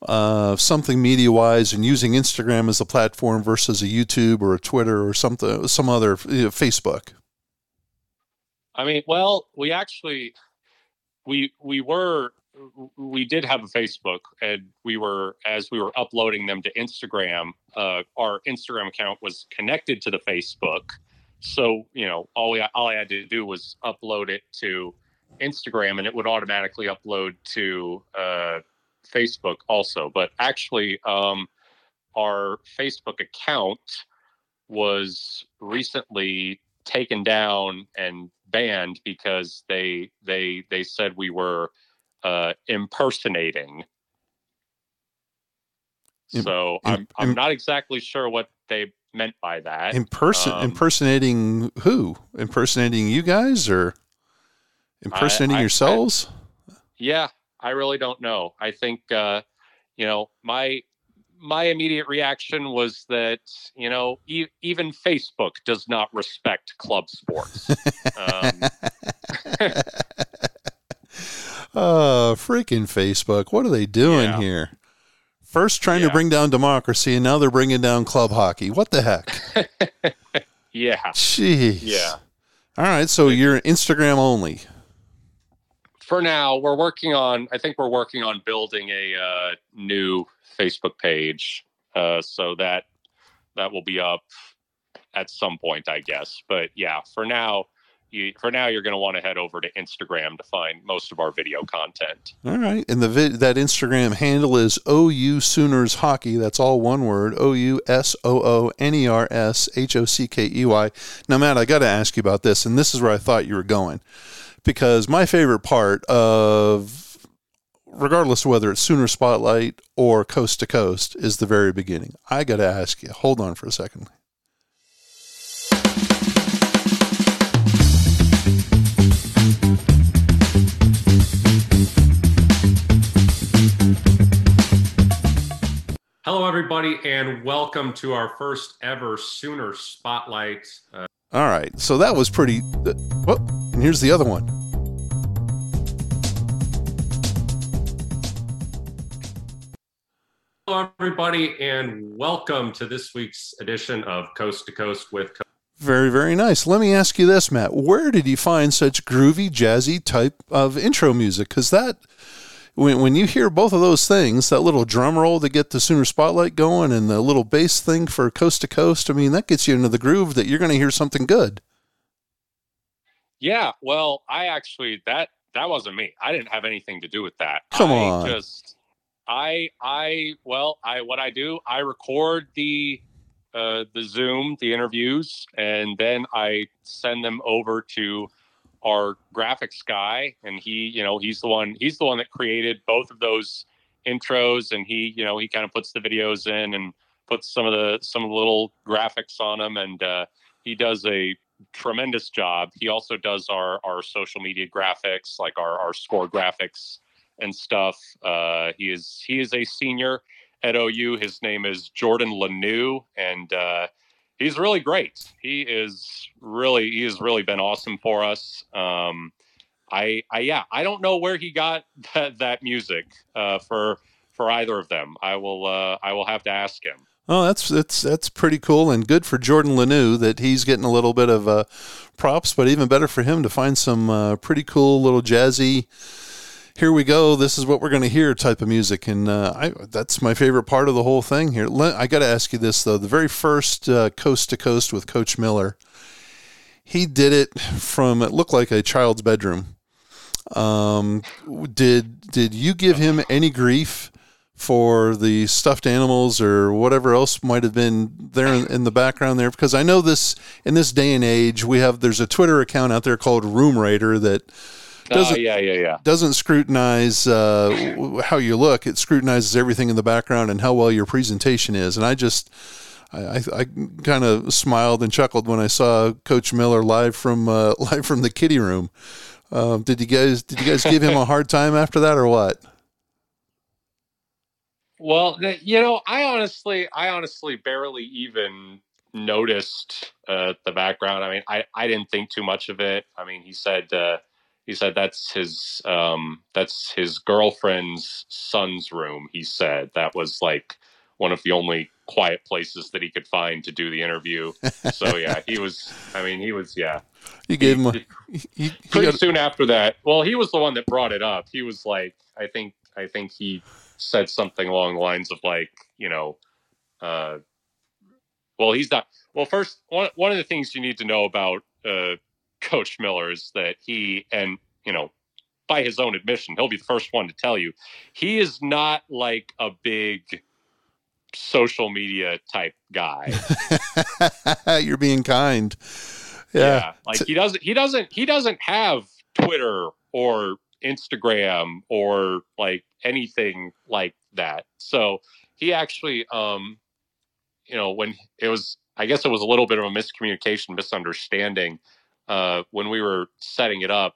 uh, something media wise and using Instagram as a platform versus a YouTube or a Twitter or something some other you know, Facebook. I mean, well, we actually we we were we did have a Facebook and we were as we were uploading them to Instagram, uh, our Instagram account was connected to the Facebook. So, you know, all we all I had to do was upload it to Instagram and it would automatically upload to uh, Facebook also. But actually, um, our Facebook account was recently taken down and banned because they they they said we were uh, impersonating. So im- I'm I'm im- not exactly sure what they meant by that. Imperson Um, impersonating who? Impersonating you guys or impersonating I- I- yourselves? Yeah, I really don't know. I think uh, you know my my immediate reaction was that you know e- even Facebook does not respect club sports. um, oh, freaking Facebook. What are they doing Yeah. here? First trying to bring down democracy and now they're bringing down club hockey. What the heck? yeah, Jeez. yeah. All right, so you're Instagram only. For now, we're working on. I think we're working on building a uh, new Facebook page, uh, so that that will be up at some point, I guess. But yeah, for now, you for now you're going to want to head over to Instagram to find most of our video content. All right, and the vid- that Instagram handle is OU Sooners Hockey. That's all one word. O U S O O N E R S H O C K E Y. Now, Matt, I got to ask you about this, and this is where I thought you were going, because my favorite part of, regardless of whether it's Sooner Spotlight or Coast to Coast, is the very beginning. I got to ask you. Hold on for a second. Hello, everybody, and welcome to our first ever Sooner Spotlight. Uh, All right, so that was pretty. Uh, well, and here's the other one. hello, everybody, and welcome to this week's edition of Coast to Coast with. Co- Very, very nice. Let me ask you this, Matt. Where did you find such groovy, jazzy type of intro music? Because that when, when you hear both of those things, that little drum roll to get the Sooner Spotlight going and the little bass thing for Coast to Coast, I mean, that gets you into the groove that you're going to hear something good. Yeah, well, I actually that that wasn't me. I didn't have anything to do with that. Come I on. Just I I well, I what I do, I record the uh the Zoom, the interviews, and then I send them over to our graphics guy and he, you know, he's the one he's the one that created both of those intros and he, you know, he kind of puts the videos in and puts some of the some of the little graphics on them and uh he does a tremendous job. He also does our our social media graphics, like our our score graphics and stuff. Uh, he is he is a senior at OU. His name is Jordan Lanou, and uh, he's really great. He is really he has really been awesome for us. Um, I I yeah I don't know where he got that that music uh, for for either of them. I will uh, I will have to ask him. Oh, that's that's that's pretty cool and good for Jordan Lanou that he's getting a little bit of uh, props, but even better for him to find some uh, pretty cool little jazzy. Here we go. This is what we're going to hear type of music, and uh, I, that's my favorite part of the whole thing here. I got to ask you this though: the very first uh, coast to coast with Coach Miller, he did it from it looked like a child's bedroom. Um, did did you give him any grief? for the stuffed animals or whatever else might have been there in, in, the background there because I know this in this day and age we have there's a Twitter account out there called Room Raider that doesn't uh, yeah yeah yeah doesn't scrutinize uh, how you look it scrutinizes everything in the background and how well your presentation is and I just I, I, I kind of smiled and chuckled when I saw Coach Miller live from uh, live from the kitty room. Um, did you guys did you guys give him a hard time after that or what? Well, you know, I honestly, I honestly barely even noticed uh, the background. I mean, I, I didn't think too much of it. I mean, he said uh, he said that's his um, that's his girlfriend's son's room. He said that was like one of the only quiet places that he could find to do the interview. so yeah, he was. I mean, he was. Yeah, you gave he, him a, he, he, pretty soon after that. Well, he was the one that brought it up. He was like, I think, I think he said something along the lines of like, you know, uh, well, he's not. Well, first, one one of the things you need to know about uh, Coach Miller is that he, and you know, by his own admission, he'll be the first one to tell you, he is not like a big social media type guy. You're being kind. Yeah. yeah. Like he doesn't he doesn't he doesn't have Twitter or Instagram or like anything like that. So he actually, um, you know, when it was, I guess it was a little bit of a miscommunication, misunderstanding uh, when we were setting it up.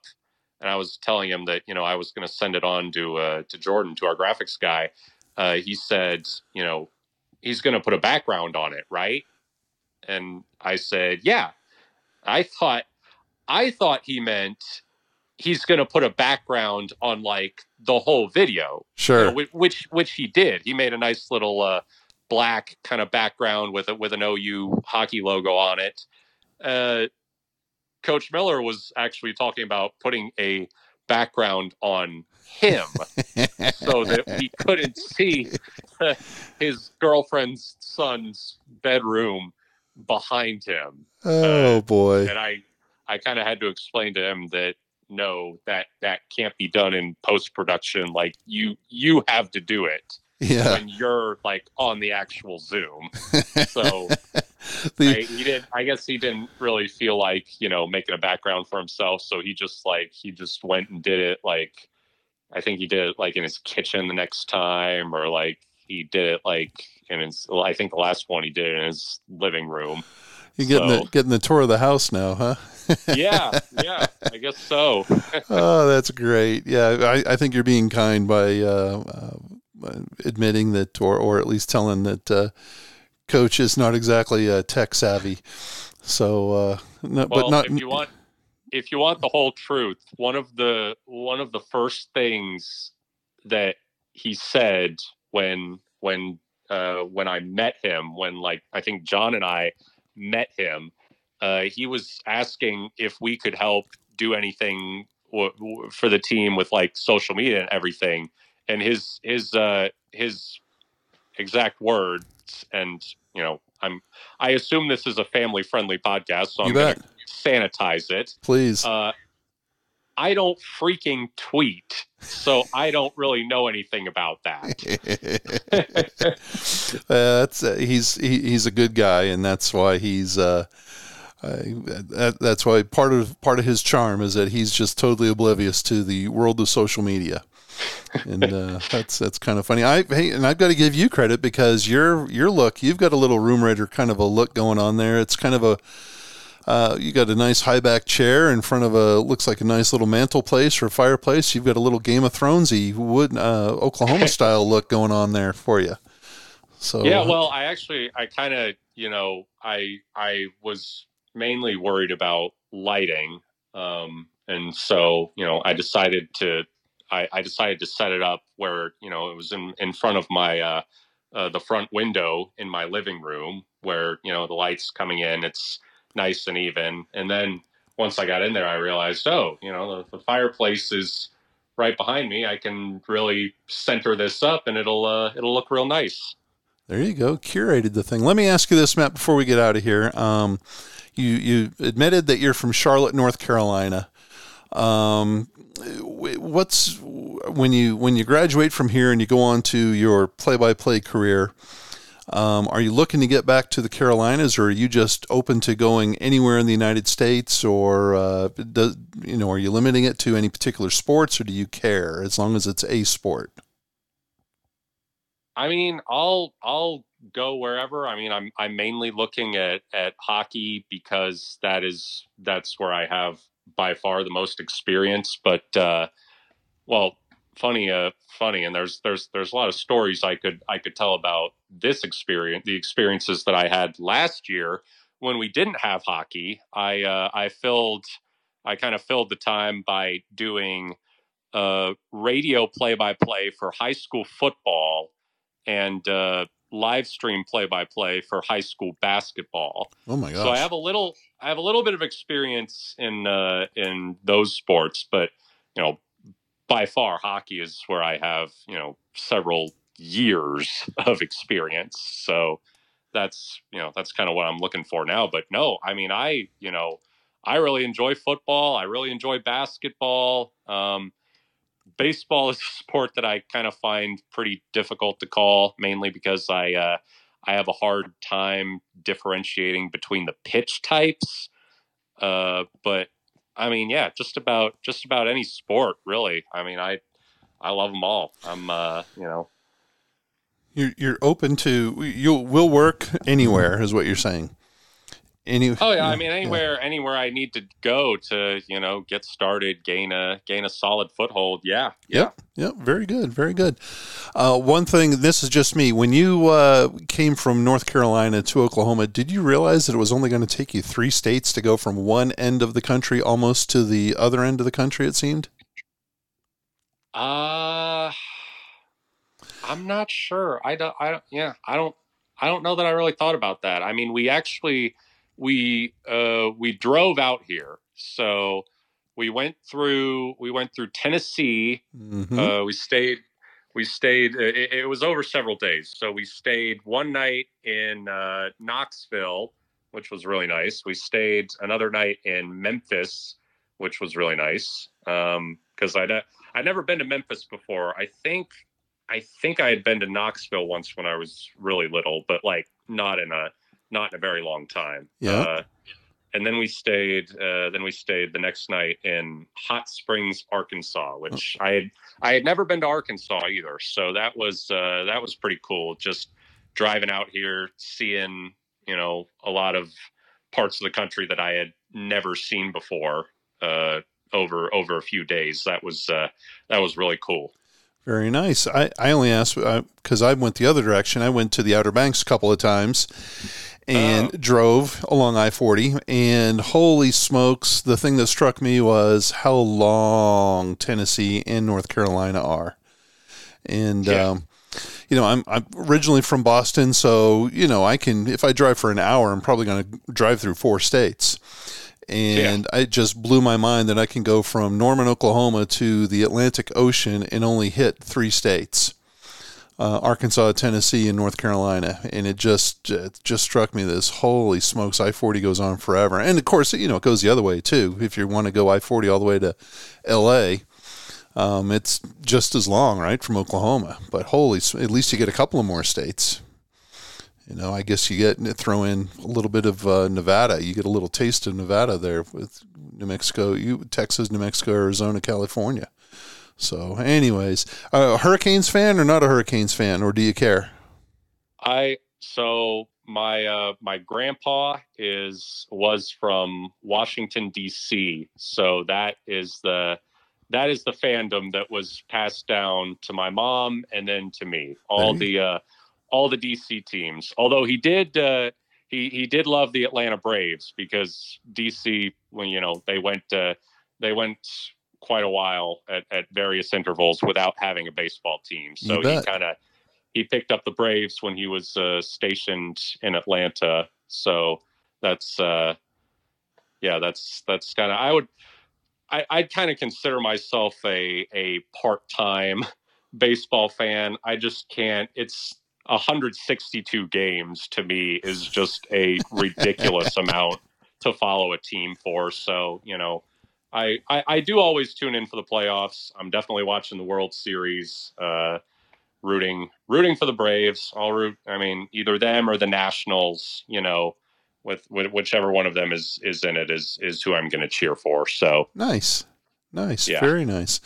And I was telling him that, you know, I was going to send it on to, uh, to Jordan, to our graphics guy. Uh, he said, you know, he's going to put a background on it, right? And I said, yeah. I thought, I thought he meant he's going to put a background on like the whole video. Sure. You know, which which he did. He made a nice little uh, black kind of background with a, with an OU hockey logo on it. Uh, Coach Miller was actually talking about putting a background on him so that we couldn't see his girlfriend's son's bedroom behind him. Oh uh, boy. And I I kind of had to explain to him that no that that can't be done in post production like you you have to do it yeah. when you're like on the actual zoom so the, I, he didn't i guess he didn't really feel like you know making a background for himself so he just like he just went and did it like i think he did it like in his kitchen the next time or like he did it like in his i think the last one he did it in his living room you're getting so, the getting the tour of the house now, huh? yeah, yeah, I guess so. oh, that's great. Yeah, I, I think you're being kind by uh, uh, admitting that, or or at least telling that uh, coach is not exactly uh, tech savvy. So, uh, no, well, but not. If you want, if you want the whole truth, one of the one of the first things that he said when when uh, when I met him, when like I think John and I met him, uh, he was asking if we could help do anything w- w- for the team with like social media and everything. and his his uh, his exact words, and you know, I'm I assume this is a family friendly podcast, so You I'm gonna sanitize it. Please. Uh, I don't freaking tweet, so I don't really know anything about that. Uh, that's uh, he's he, he's a good guy, and that's why he's uh, uh, that, that's why part of part of his charm is that he's just totally oblivious to the world of social media, and uh, that's that's kind of funny. I hey, and I've got to give you credit because your your look, you've got a little room raider kind of a look going on there. It's kind of a uh, you got a nice high back chair in front of a looks like a nice little mantle place or fireplace. You've got a little Game of Thronesy wood uh, Oklahoma style look going on there for you. So yeah, well, I actually, I kind of, you know, I I was mainly worried about lighting, um, and so you know, I decided to, I, I decided to set it up where you know it was in in front of my uh, uh, the front window in my living room where you know the lights coming in, it's nice and even, and then once I got in there, I realized, oh, you know, the, the fireplace is right behind me. I can really center this up, and it'll uh, it'll look real nice. There you go, curated the thing. Let me ask you this, Matt, before we get out of here. Um, you you admitted that you're from Charlotte, North Carolina. Um, what's when you when you graduate from here and you go on to your play-by-play career? Um, are you looking to get back to the Carolinas, or are you just open to going anywhere in the United States, or uh, does, you know, are you limiting it to any particular sports, or do you care as long as it's a sport? I mean, I'll I'll go wherever. I mean, I'm I'm mainly looking at at hockey because that is that's where I have by far the most experience. But uh, well, funny, uh, funny, and there's there's there's a lot of stories I could I could tell about this experience, the experiences that I had last year when we didn't have hockey. I uh, I filled I kind of filled the time by doing uh, radio play by play for high school football and uh, live stream play by play for high school basketball. Oh my gosh! So I have a little I have a little bit of experience in uh, in those sports, but you know, by far hockey is where I have you know several years of experience. So that's you know that's kind of what I'm looking for now. But no, I mean I you know I really enjoy football. I really enjoy basketball. Um, baseball is a sport that I kind of find pretty difficult to call, mainly because I uh, I have a hard time differentiating between the pitch types. Uh, but I mean, yeah, just about just about any sport, really. I mean, I I love them all. I'm uh, you know You're you're open to you will work anywhere is what you're saying. Any Oh yeah, I mean anywhere anywhere I need to go to, you know, get started, gain a gain a solid foothold. Yeah. Yep. Yep. Very good. Very good. Uh, one thing, this is just me. When you uh, came from North Carolina to Oklahoma, did you realize that it was only going to take you three states to go from one end of the country almost to the other end of the country? It seemed. Uh I'm not sure. I don't I don't yeah, I don't I don't know that I really thought about that. I mean, we actually we uh we drove out here. So we went through we went through Tennessee. Mm-hmm. Uh we stayed we stayed it, it was over several days. So we stayed one night in uh Knoxville, which was really nice. We stayed another night in Memphis, which was really nice. Um cuz I'd I'd never been to Memphis before. I think I think I had been to Knoxville once when I was really little, but like not in a not in a very long time. Yeah. Uh, and then we stayed. Uh, then we stayed the next night in Hot Springs, Arkansas, which I had I had never been to Arkansas either. So that was uh, that was pretty cool. Just driving out here, seeing you know a lot of parts of the country that I had never seen before uh, over over a few days. That was uh, that was really cool. Very nice. I, I only asked because I went the other direction. I went to the Outer Banks a couple of times and Oh. drove along I 40. And holy smokes, the thing that struck me was how long Tennessee and North Carolina are. And, Yeah. um, you know, I'm, I'm originally from Boston, so, you know, I can, if I drive for an hour, I'm probably going to drive through four states. and yeah. it just blew my mind that I can go from Norman, Oklahoma to the Atlantic Ocean and only hit three states. Uh, Arkansas, Tennessee, and North Carolina, and it just it just struck me this holy smokes, I forty goes on forever, and of course you know it goes the other way too. If you want to go I forty all the way to L.A., um, it's just as long, right, from Oklahoma. But holy, at least you get a couple of more states you know, I guess you get throw in a little bit of uh, Nevada. You get a little taste of Nevada there with New Mexico, you Texas, New Mexico, Arizona, California. So, anyways, a Hurricanes fan or not a Hurricanes fan, or do you care? I so my uh, my grandpa is was from Washington D.C. So that is the that is the fandom that was passed down to my mom and then to me. All the uh, all the DC teams. Although he did uh, he he did love the Atlanta Braves because DC when you know they went uh, they went quite a while at, at various intervals without having a baseball team. So he kind of he picked up the Braves when he was uh, stationed in Atlanta. So that's uh, yeah, that's that's kind of I would I, I'd kind of consider myself a a part time baseball fan. I just can't. It's 162 games to me is just a ridiculous amount to follow a team for. So, you know, I, I, I, do always tune in for the playoffs. I'm definitely watching the World Series, uh, rooting rooting for the Braves. I'll root. I mean, either them or the Nationals. You know, with, with whichever one of them is is in it is is who I'm going to cheer for. So nice, nice, yeah. very nice.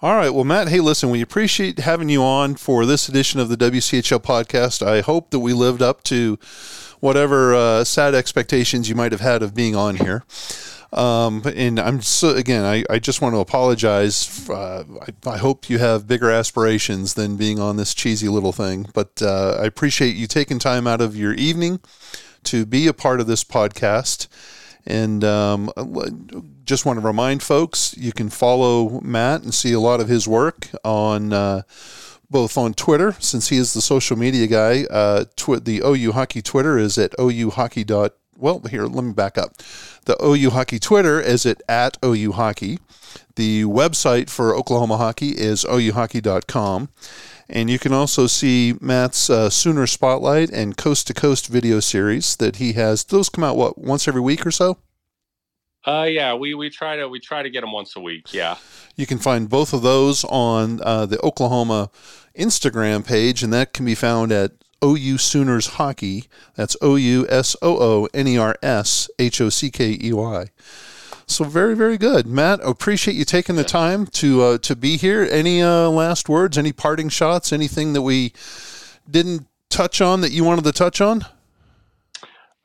All right. Well, Matt, hey, listen, we appreciate having you on for this edition of the WCHL podcast. I hope that we lived up to whatever uh, sad expectations you might have had of being on here. Um, and I'm so, again, I, I just want to apologize. Uh, I, I, hope you have bigger aspirations than being on this cheesy little thing. But uh, I appreciate you taking time out of your evening to be a part of this podcast. And um, just want to remind folks you can follow Matt and see a lot of his work on uh, both on Twitter, since he is the social media guy. Uh, tw- the OU Hockey Twitter is at ouhockey. Dot, well, here, let me back up. The OU Hockey Twitter is at, at OU Hockey. The website for Oklahoma Hockey is ouhockey.com. And you can also see Matt's uh, Sooner Spotlight and Coast to Coast video series that he has. Those come out what once every week or so. Uh, yeah, we we try to we try to get them once a week. Yeah, you can find both of those on uh, the Oklahoma Instagram page, and that can be found at OU Sooners Hockey. That's O U S O O N E R S H O C K E Y. So very, very good, Matt. Appreciate you taking the time to uh, to be here. Any uh, last words? Any parting shots? Anything that we didn't touch on that you wanted to touch on?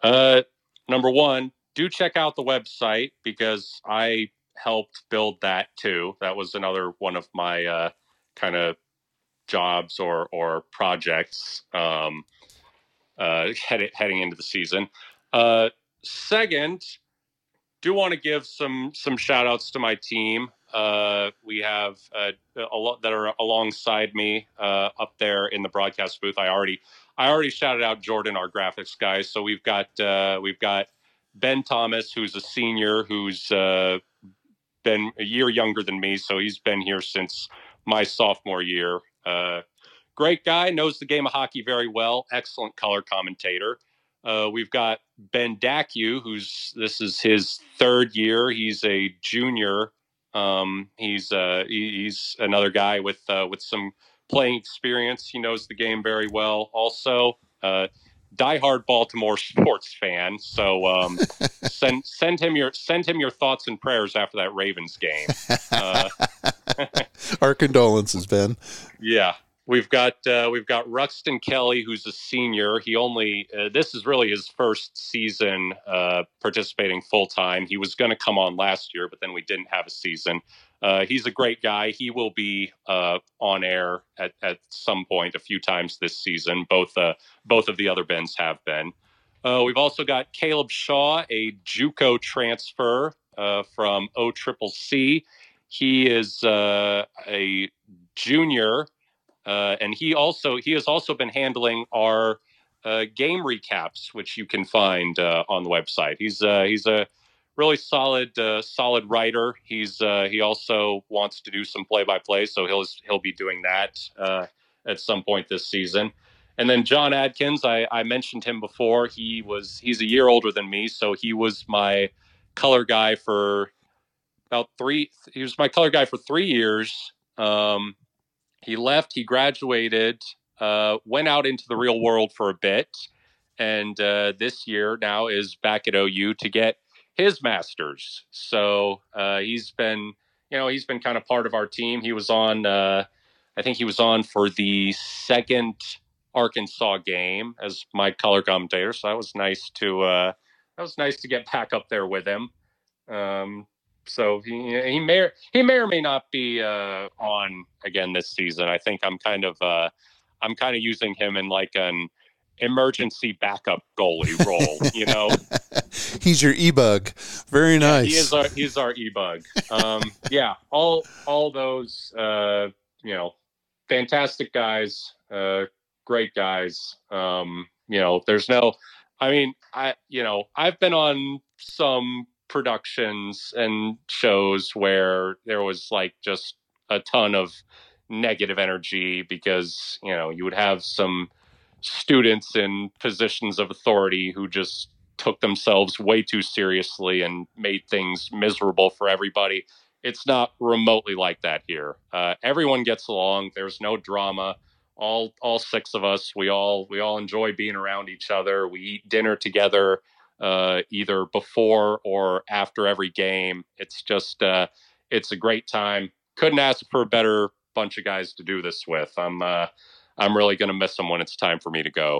Uh, number one, do check out the website because I helped build that too. That was another one of my uh, kind of jobs or or projects um, uh, head, heading into the season. Uh, second, do want to give some some shout outs to my team. Uh, we have uh, a lot that are alongside me uh, up there in the broadcast booth. I already I already shouted out Jordan, our graphics guy. So we've got uh, we've got Ben Thomas, who's a senior, who's uh, been a year younger than me. So he's been here since my sophomore year. Uh, great guy, knows the game of hockey very well. Excellent color commentator. Uh, we've got Ben Dacu, who's this is his third year. He's a junior. Um, he's uh, he's another guy with uh, with some playing experience. He knows the game very well. Also, uh, diehard Baltimore sports fan. So um, send send him your send him your thoughts and prayers after that Ravens game. Our condolences, Ben. Yeah, We've got uh, we've got Ruxton Kelly, who's a senior. He only uh, this is really his first season uh, participating full time. He was going to come on last year, but then we didn't have a season. Uh, he's a great guy. He will be uh, on air at, at some point a few times this season. Both uh, both of the other Bens have been. we've also got Caleb Shaw, a JUCO transfer from O Triple C. He is a junior uh, and he also he has also been handling our uh, game recaps, which you can find uh, on the website. He's uh, he's a really solid, uh, solid writer. He's uh, he also wants to do some play by play, so he'll he'll be doing that uh, at some point this season. And then John Adkins, I, I mentioned him before. He was he's a year older than me, so he was my color guy for about three. He was my color guy for three years. Um, he left. He graduated. Uh, went out into the real world for a bit, and uh, this year now is back at OU to get his masters. So uh, he's been, you know, he's been kind of part of our team. He was on. Uh, I think he was on for the second Arkansas game as my color commentator. So that was nice to uh, that was nice to get back up there with him. Um, so he he may he may or may not be uh, on again this season. I think I'm kind of uh, I'm kind of using him in like an emergency backup goalie role. You know, he's your e bug. Very nice. Yeah, he is our he's our e bug. Um, yeah, all all those uh, you know fantastic guys. Uh, great guys. Um, you know, there's no, I mean, I, you know, I've been on some productions and shows where there was like just a ton of negative energy because, you know, you would have some students in positions of authority who just took themselves way too seriously and made things miserable for everybody. It's not remotely like that here. Uh, everyone gets along. There's no drama all all six of us we all we all enjoy being around each other we eat dinner together uh, either before or after every game. It's just uh, it's a great time. Couldn't ask for a better bunch of guys to do this with. I'm uh, i'm really going to miss them when it's time for me to go.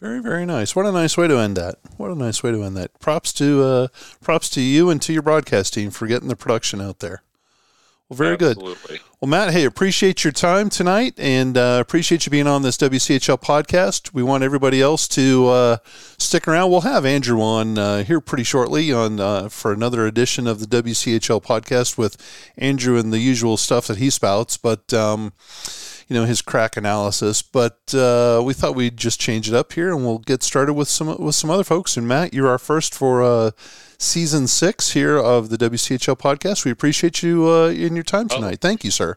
Very very nice. What a nice way to end that. What a nice way to end that. Props to uh props to you and to your broadcast team for getting the production out there well, very Absolutely. good. Well, Matt, hey, appreciate your time tonight and uh, appreciate you being on this WCHL podcast. We want everybody else to uh, stick around. We'll have Andrew on uh, here pretty shortly on uh, for another edition of the WCHL podcast with Andrew and the usual stuff that he spouts. But um, you know his crack analysis. But uh, we thought we'd just change it up here, and we'll get started with some with some other folks. And Matt, you're our first for uh, season six here of the WCHL podcast. We appreciate you uh, in your time oh. tonight. Oh. Thank you, sir.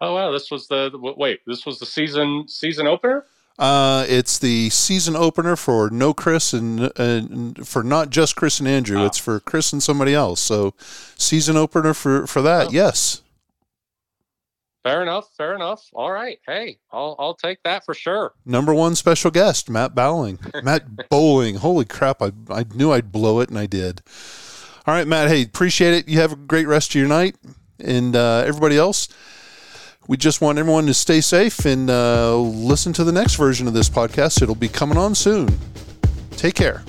Oh wow, this was the wait. This was the season season opener. Uh, it's the season opener for no Chris and, and for not just Chris and Andrew. Oh. It's for Chris and somebody else. So, season opener for for that. Oh. Yes. Fair enough. Fair enough. All right. Hey, I'll I'll take that for sure. Number one special guest, Matt Bowling. Matt Bowling. Holy crap! I I knew I'd blow it, and I did. All right, Matt. Hey, appreciate it. You have a great rest of your night, and uh, everybody else. We just want everyone to stay safe and uh, listen to the next version of this podcast. It'll be coming on soon. Take care.